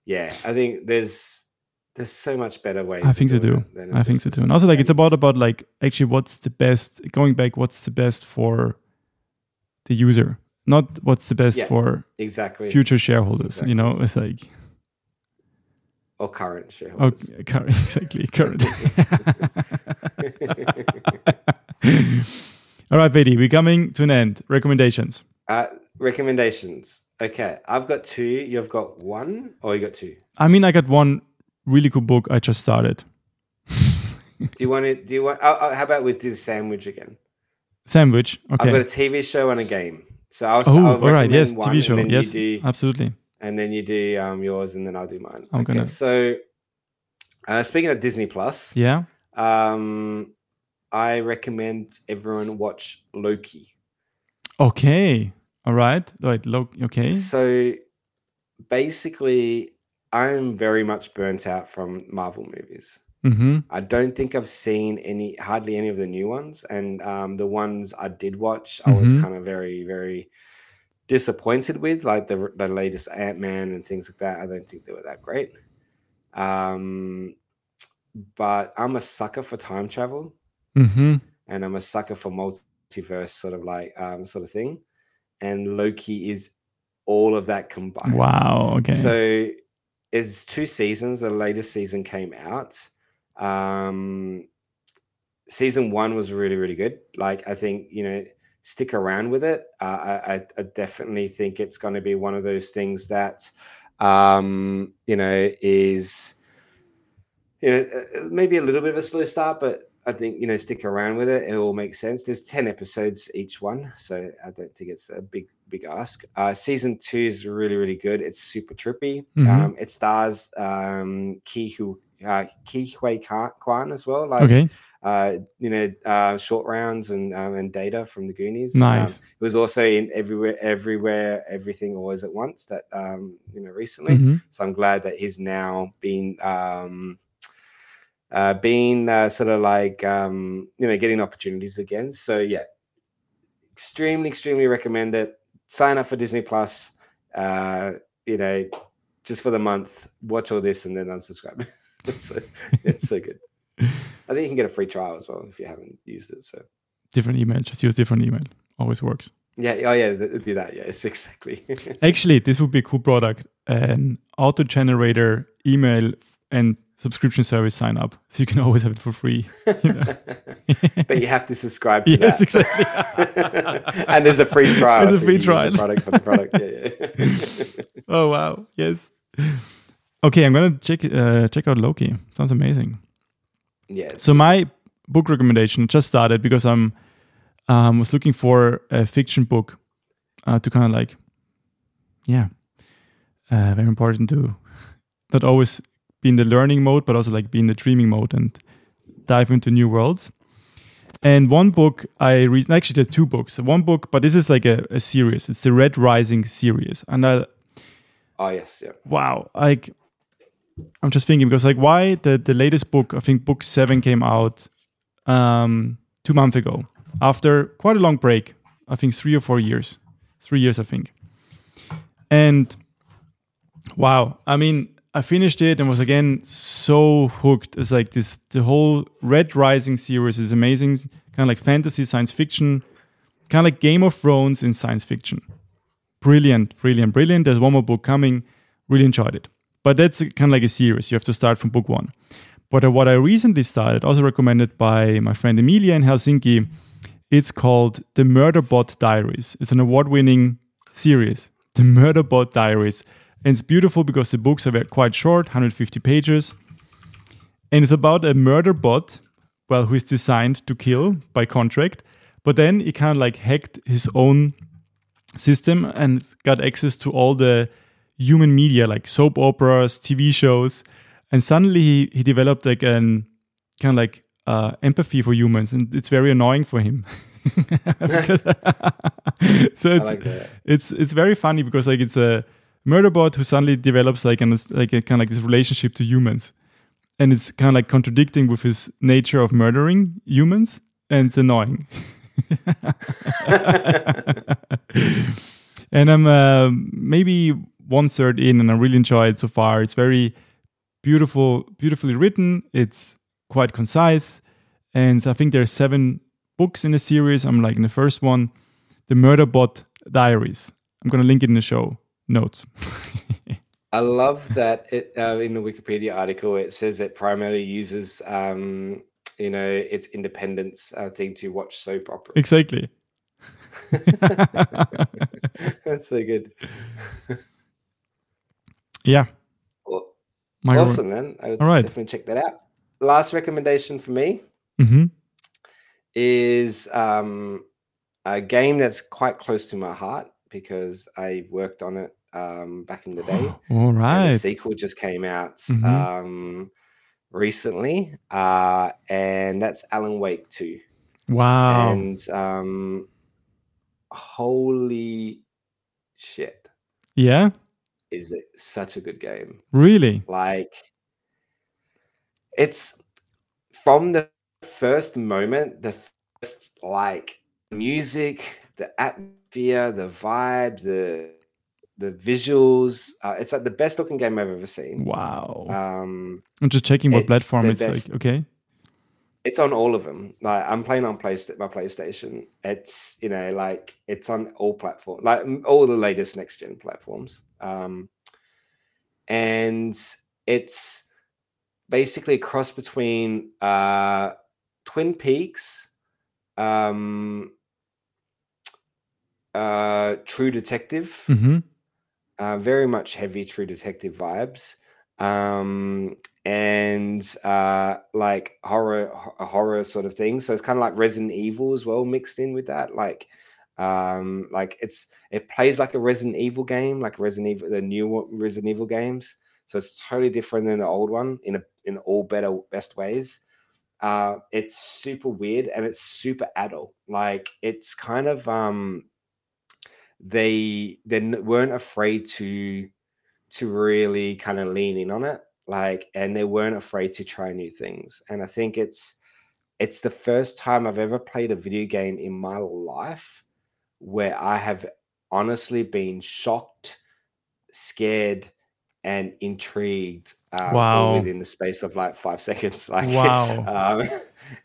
[SPEAKER 2] yeah, I think there's there's so much better ways.
[SPEAKER 1] I think so
[SPEAKER 2] do.
[SPEAKER 1] I think so do. And also, like, it's about about like actually what's the best. Going back, what's the best for the user, not what's the best
[SPEAKER 2] Yeah,
[SPEAKER 1] for
[SPEAKER 2] exactly
[SPEAKER 1] future shareholders. You know, it's like
[SPEAKER 2] or current shareholders.
[SPEAKER 1] oh, current, exactly current. All right, Betty, we're coming to an end. Recommendations.
[SPEAKER 2] uh, recommendations. Okay, I've got two. You've got one, or you got two.
[SPEAKER 1] I mean, I got one really cool book I just started.
[SPEAKER 2] Do you want to? Do you want? Oh, oh, how about we do the sandwich again?
[SPEAKER 1] Sandwich. Okay.
[SPEAKER 2] I've got a TV show and a game. So I'll.
[SPEAKER 1] Oh,
[SPEAKER 2] I'll
[SPEAKER 1] all right. Yes,
[SPEAKER 2] one,
[SPEAKER 1] TV show. Yes,
[SPEAKER 2] do-
[SPEAKER 1] absolutely.
[SPEAKER 2] and then you do um, yours, and then I'll do mine.
[SPEAKER 1] I'm
[SPEAKER 2] okay,
[SPEAKER 1] gonna-
[SPEAKER 2] So, uh, speaking of Disney Plus,
[SPEAKER 1] Yeah.
[SPEAKER 2] Um, I recommend everyone watch Loki.
[SPEAKER 1] Okay. All right. Right. Look. Okay.
[SPEAKER 2] So, basically, I'm very much burnt out from Marvel movies.
[SPEAKER 1] Mm-hmm.
[SPEAKER 2] I don't think I've seen any, hardly any of the new ones, and um, the ones I did watch, I was
[SPEAKER 1] Mhm.
[SPEAKER 2] kind of very, very disappointed with, like the the latest Ant Man and things like that. I don't think they were that great. Um, but I'm a sucker for time travel,
[SPEAKER 1] Mm-hmm.
[SPEAKER 2] and I'm a sucker for multiverse sort of like um, sort of thing, and Loki is all of that combined.
[SPEAKER 1] Wow. Okay.
[SPEAKER 2] So it's two seasons. The latest season came out. Um, season one was really, really good. Like I think you know, stick around with it. Uh, I, I, I definitely think it's going to be one of those things that, um, you know, is you know uh, maybe a little bit of a slow start, but I think you know stick around with it. It will make sense. There's ten episodes each one, so I don't think it's a big big ask. Uh, season two is really really good. It's super trippy.
[SPEAKER 1] Mhm.
[SPEAKER 2] Um, it stars um, Ki Hu uh, Ke Huy Quan as well. Like
[SPEAKER 1] okay.
[SPEAKER 2] uh, you know, uh, short rounds and um, and data from the Goonies.
[SPEAKER 1] Nice.
[SPEAKER 2] Um, it was also in everywhere, everywhere, everything, always at once. That um, you know, recently.
[SPEAKER 1] hmm
[SPEAKER 2] So I'm glad that he's now been um, uh, being uh, sort of like um, you know getting opportunities again. So yeah, extremely, extremely recommend it. Sign up for Disney Plus. Uh, you know, just for the month. Watch all this and then unsubscribe. so it's so good. I think you can get a free trial as well if you haven't used it. So
[SPEAKER 1] Different email. Just use different email. Always works.
[SPEAKER 2] yeah, oh yeah, be that. Yeah, it's exactly.
[SPEAKER 1] Actually, this would be a cool product. An auto generator email and subscription service sign up. So you can always have it for free. You know?
[SPEAKER 2] but you have to subscribe to
[SPEAKER 1] yes,
[SPEAKER 2] that. exactly. and there's a free trial.
[SPEAKER 1] There's a free
[SPEAKER 2] use
[SPEAKER 1] trial.
[SPEAKER 2] The product for the product. Yeah, yeah.
[SPEAKER 1] oh wow. Yes. Okay, I'm gonna check uh, check out Loki. Sounds amazing.
[SPEAKER 2] yeah.
[SPEAKER 1] So my book recommendation just started because I'm um, was looking for a fiction book uh, to kind of like, yeah, uh, very important to not always be in the learning mode, but also like be in the dreaming mode and dive into new worlds. And one book I read, actually, there are two books. One book, but this is like a, a series. It's the Red Rising series, and I
[SPEAKER 2] Oh yes, yeah.
[SPEAKER 1] wow, like I'm just thinking because like why the the latest book, I think book seven came out um two months ago after quite a long break. I think three or four years, three years, I think. And wow, I mean, I finished it and was again so hooked. It's like this the whole Red Rising series is amazing, kind of like fantasy science fiction, kind of like Game of Thrones in science fiction. Brilliant, brilliant, brilliant. There's one more book coming. Really enjoyed it. But that's kind of like a series. You have to start from book one. But uh, what I recently started, also recommended by my friend Emilia in Helsinki, it's called The Murderbot Diaries. It's an award winning series, The Murderbot Diaries. And it's beautiful because the books are quite short, 150 pages. And it's about a murder bot, well, who is designed to kill by contract. But then he kind of like hacked his own system and got access to all the human media, like soap operas, TV shows. And suddenly he, he developed like an kind of like uh, empathy for humans, and it's very annoying for him. Because- so it's
[SPEAKER 2] like
[SPEAKER 1] it's it's very funny because like it's a murder bot who suddenly develops like an like a kind of like this relationship to humans, and it's kind of like contradicting with his nature of murdering humans, and it's annoying. and I'm uh, maybe one third in, and I really enjoy it so far. It's very beautiful, beautifully written. It's quite concise, and I think there are seven books in the series. I'm like in the first one, the Murderbot Diaries. I'm gonna link it in the show notes.
[SPEAKER 2] I love that it uh, in the Wikipedia article it says it primarily uses um, you know its independence uh, thing to watch soap opera.
[SPEAKER 1] exactly.
[SPEAKER 2] That's so good.
[SPEAKER 1] Yeah.
[SPEAKER 2] Well, awesome, man. I would
[SPEAKER 1] All right.
[SPEAKER 2] definitely check that out. Last recommendation for me
[SPEAKER 1] hmm
[SPEAKER 2] is um, a game that's quite close to my heart because I worked on it um, back in the day.
[SPEAKER 1] All right.
[SPEAKER 2] And the sequel just came out
[SPEAKER 1] Mhm.
[SPEAKER 2] um, recently, uh, and that's Alan Wake 2.
[SPEAKER 1] Wow.
[SPEAKER 2] And um, holy shit,
[SPEAKER 1] yeah.
[SPEAKER 2] is it such a good game?
[SPEAKER 1] Really.
[SPEAKER 2] Like, it's from the first moment, the first like music, the atmosphere, the vibe, the the visuals. Uh, it's like the best looking game I've ever seen.
[SPEAKER 1] Wow.
[SPEAKER 2] Um,
[SPEAKER 1] I'm just checking what
[SPEAKER 2] it's
[SPEAKER 1] platform it's
[SPEAKER 2] best.
[SPEAKER 1] like. Okay.
[SPEAKER 2] it's on all of them. Like I'm playing on Playsta- my PlayStation. It's you know like it's on all platforms, like all the latest next gen platforms. Um, and it's basically a cross between uh, Twin Peaks, um, uh, True Detective,
[SPEAKER 1] hmm
[SPEAKER 2] uh, very much heavy True Detective vibes, um, and uh, like horror, ho- horror sort of thing. So it's kind of like Resident Evil as well, mixed in with that. Like, um, like it's it plays like a Resident Evil game, like Resident Evil, the new Resident Evil games. So it's totally different than the old one in a in all better best ways. Uh, it's super weird and it's super adult. Like it's kind of um they they weren't afraid to to really kind of lean in on it like and they weren't afraid to try new things and i think it's it's the first time i've ever played a video game in my life where i have honestly been shocked scared and intrigued uh, all
[SPEAKER 1] Wow.
[SPEAKER 2] within the space of like five seconds like
[SPEAKER 1] Wow.
[SPEAKER 2] um,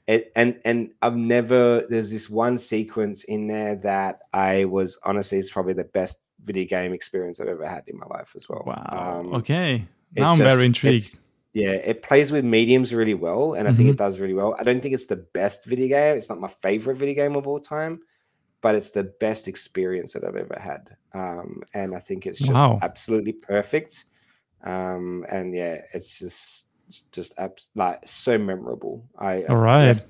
[SPEAKER 2] it, and and I've never there's this one sequence in there that I was honestly it's probably the best video game experience I've ever had in my life as well.
[SPEAKER 1] Wow.
[SPEAKER 2] Um,
[SPEAKER 1] okay. Now I'm
[SPEAKER 2] just-
[SPEAKER 1] very intrigued.
[SPEAKER 2] Yeah, it plays with mediums really well, and I think
[SPEAKER 1] Mhm.
[SPEAKER 2] it does really well. I don't think it's the best video game. It's not my favorite video game of all time, but it's the best experience that I've ever had. Um, and I think it's just
[SPEAKER 1] Wow.
[SPEAKER 2] absolutely perfect. Um, and yeah, it's just it's just abs- like so memorable. I
[SPEAKER 1] All right.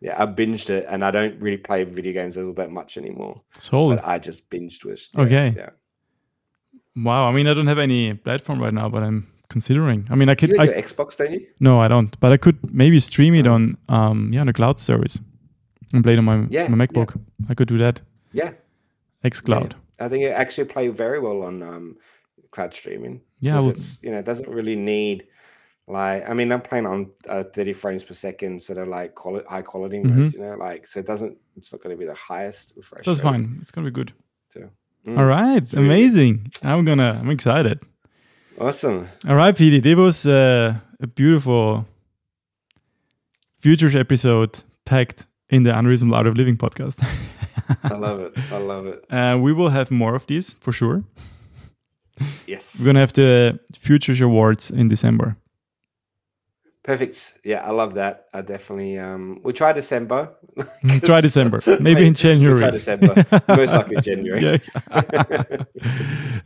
[SPEAKER 2] yeah, I binged it, and I don't really play video games all that much anymore.
[SPEAKER 1] Sold.
[SPEAKER 2] But I just binged with.
[SPEAKER 1] Okay.
[SPEAKER 2] yeah.
[SPEAKER 1] Wow. I mean, I don't have any platform right now, but I'm considering. I mean, I could.
[SPEAKER 2] You
[SPEAKER 1] I,
[SPEAKER 2] Xbox, don't you?
[SPEAKER 1] no, I don't. But I could maybe stream it on um yeah on a cloud service and play it on my
[SPEAKER 2] Yeah,
[SPEAKER 1] my MacBook. I could do that.
[SPEAKER 2] Yeah.
[SPEAKER 1] XCloud.
[SPEAKER 2] I think it actually play very well on um, cloud streaming.
[SPEAKER 1] Yeah, would-
[SPEAKER 2] it's, you know, it doesn't really need like I mean, I'm playing on uh, 30 frames per second, so they're like quali- high quality, mode,
[SPEAKER 1] Mhm.
[SPEAKER 2] you know, like so it doesn't. It's not going to be the highest refresh.
[SPEAKER 1] That's
[SPEAKER 2] rate,
[SPEAKER 1] fine. It's gonna be good.
[SPEAKER 2] So. Mm,
[SPEAKER 1] All right.
[SPEAKER 2] good.
[SPEAKER 1] Amazing. I'm gonna. I'm excited.
[SPEAKER 2] Awesome.
[SPEAKER 1] All right, PD. That was uh, a beautiful Futurish episode packed in the Unreasonable Art of Living podcast.
[SPEAKER 2] I love it. I love it.
[SPEAKER 1] uh, we will have more of these for sure.
[SPEAKER 2] Yes.
[SPEAKER 1] We're gonna have the Futurish Awards in December.
[SPEAKER 2] Perfect. Yeah, I love that. I definitely um we'll try December.
[SPEAKER 1] Try December. Maybe in
[SPEAKER 2] We'll
[SPEAKER 1] January.
[SPEAKER 2] try December. Most likely January.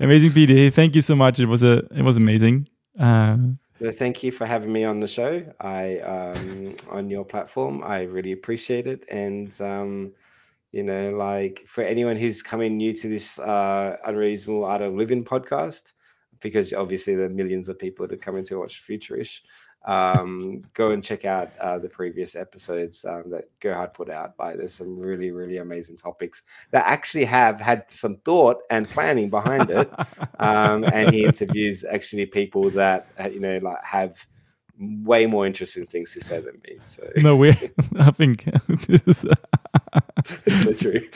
[SPEAKER 1] Amazing, PD. Thank you so much. It was a. It was amazing. Uh,
[SPEAKER 2] Well, thank you for having me on the show. I um on your platform. I really appreciate it. And um, you know, like for anyone who's coming new to this uh unreasonable art of living podcast, because obviously there are millions of people that come in to watch Futurish. Um, go and check out uh, the previous episodes um, that Gerhard put out. Like, there's some really, really amazing topics that actually have had some thought and planning behind it um, and he interviews actually people that uh, you know like have way more interesting things to say than me. So
[SPEAKER 1] no, we. I think. this is,
[SPEAKER 2] it's so true.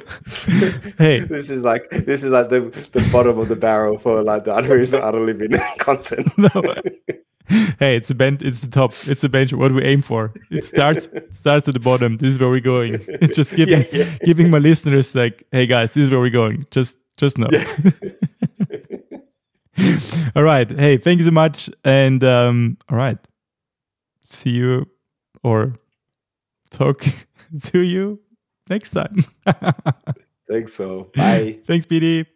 [SPEAKER 1] hey,
[SPEAKER 2] this is like this is like the, the bottom of the barrel for like the unreasonable other living content.
[SPEAKER 1] no. Hey, it's a bench. It's the top. It's the bench. What we aim for. It starts. It starts at the bottom. This is where we're going. It's just giving,
[SPEAKER 2] Yeah, yeah.
[SPEAKER 1] giving my listeners like, hey guys, this is where we're going. Just, just know. all right. Hey, thank you so much. And um, all right, see you or talk to you next time.
[SPEAKER 2] Thanks so. Bye.
[SPEAKER 1] Thanks, PD.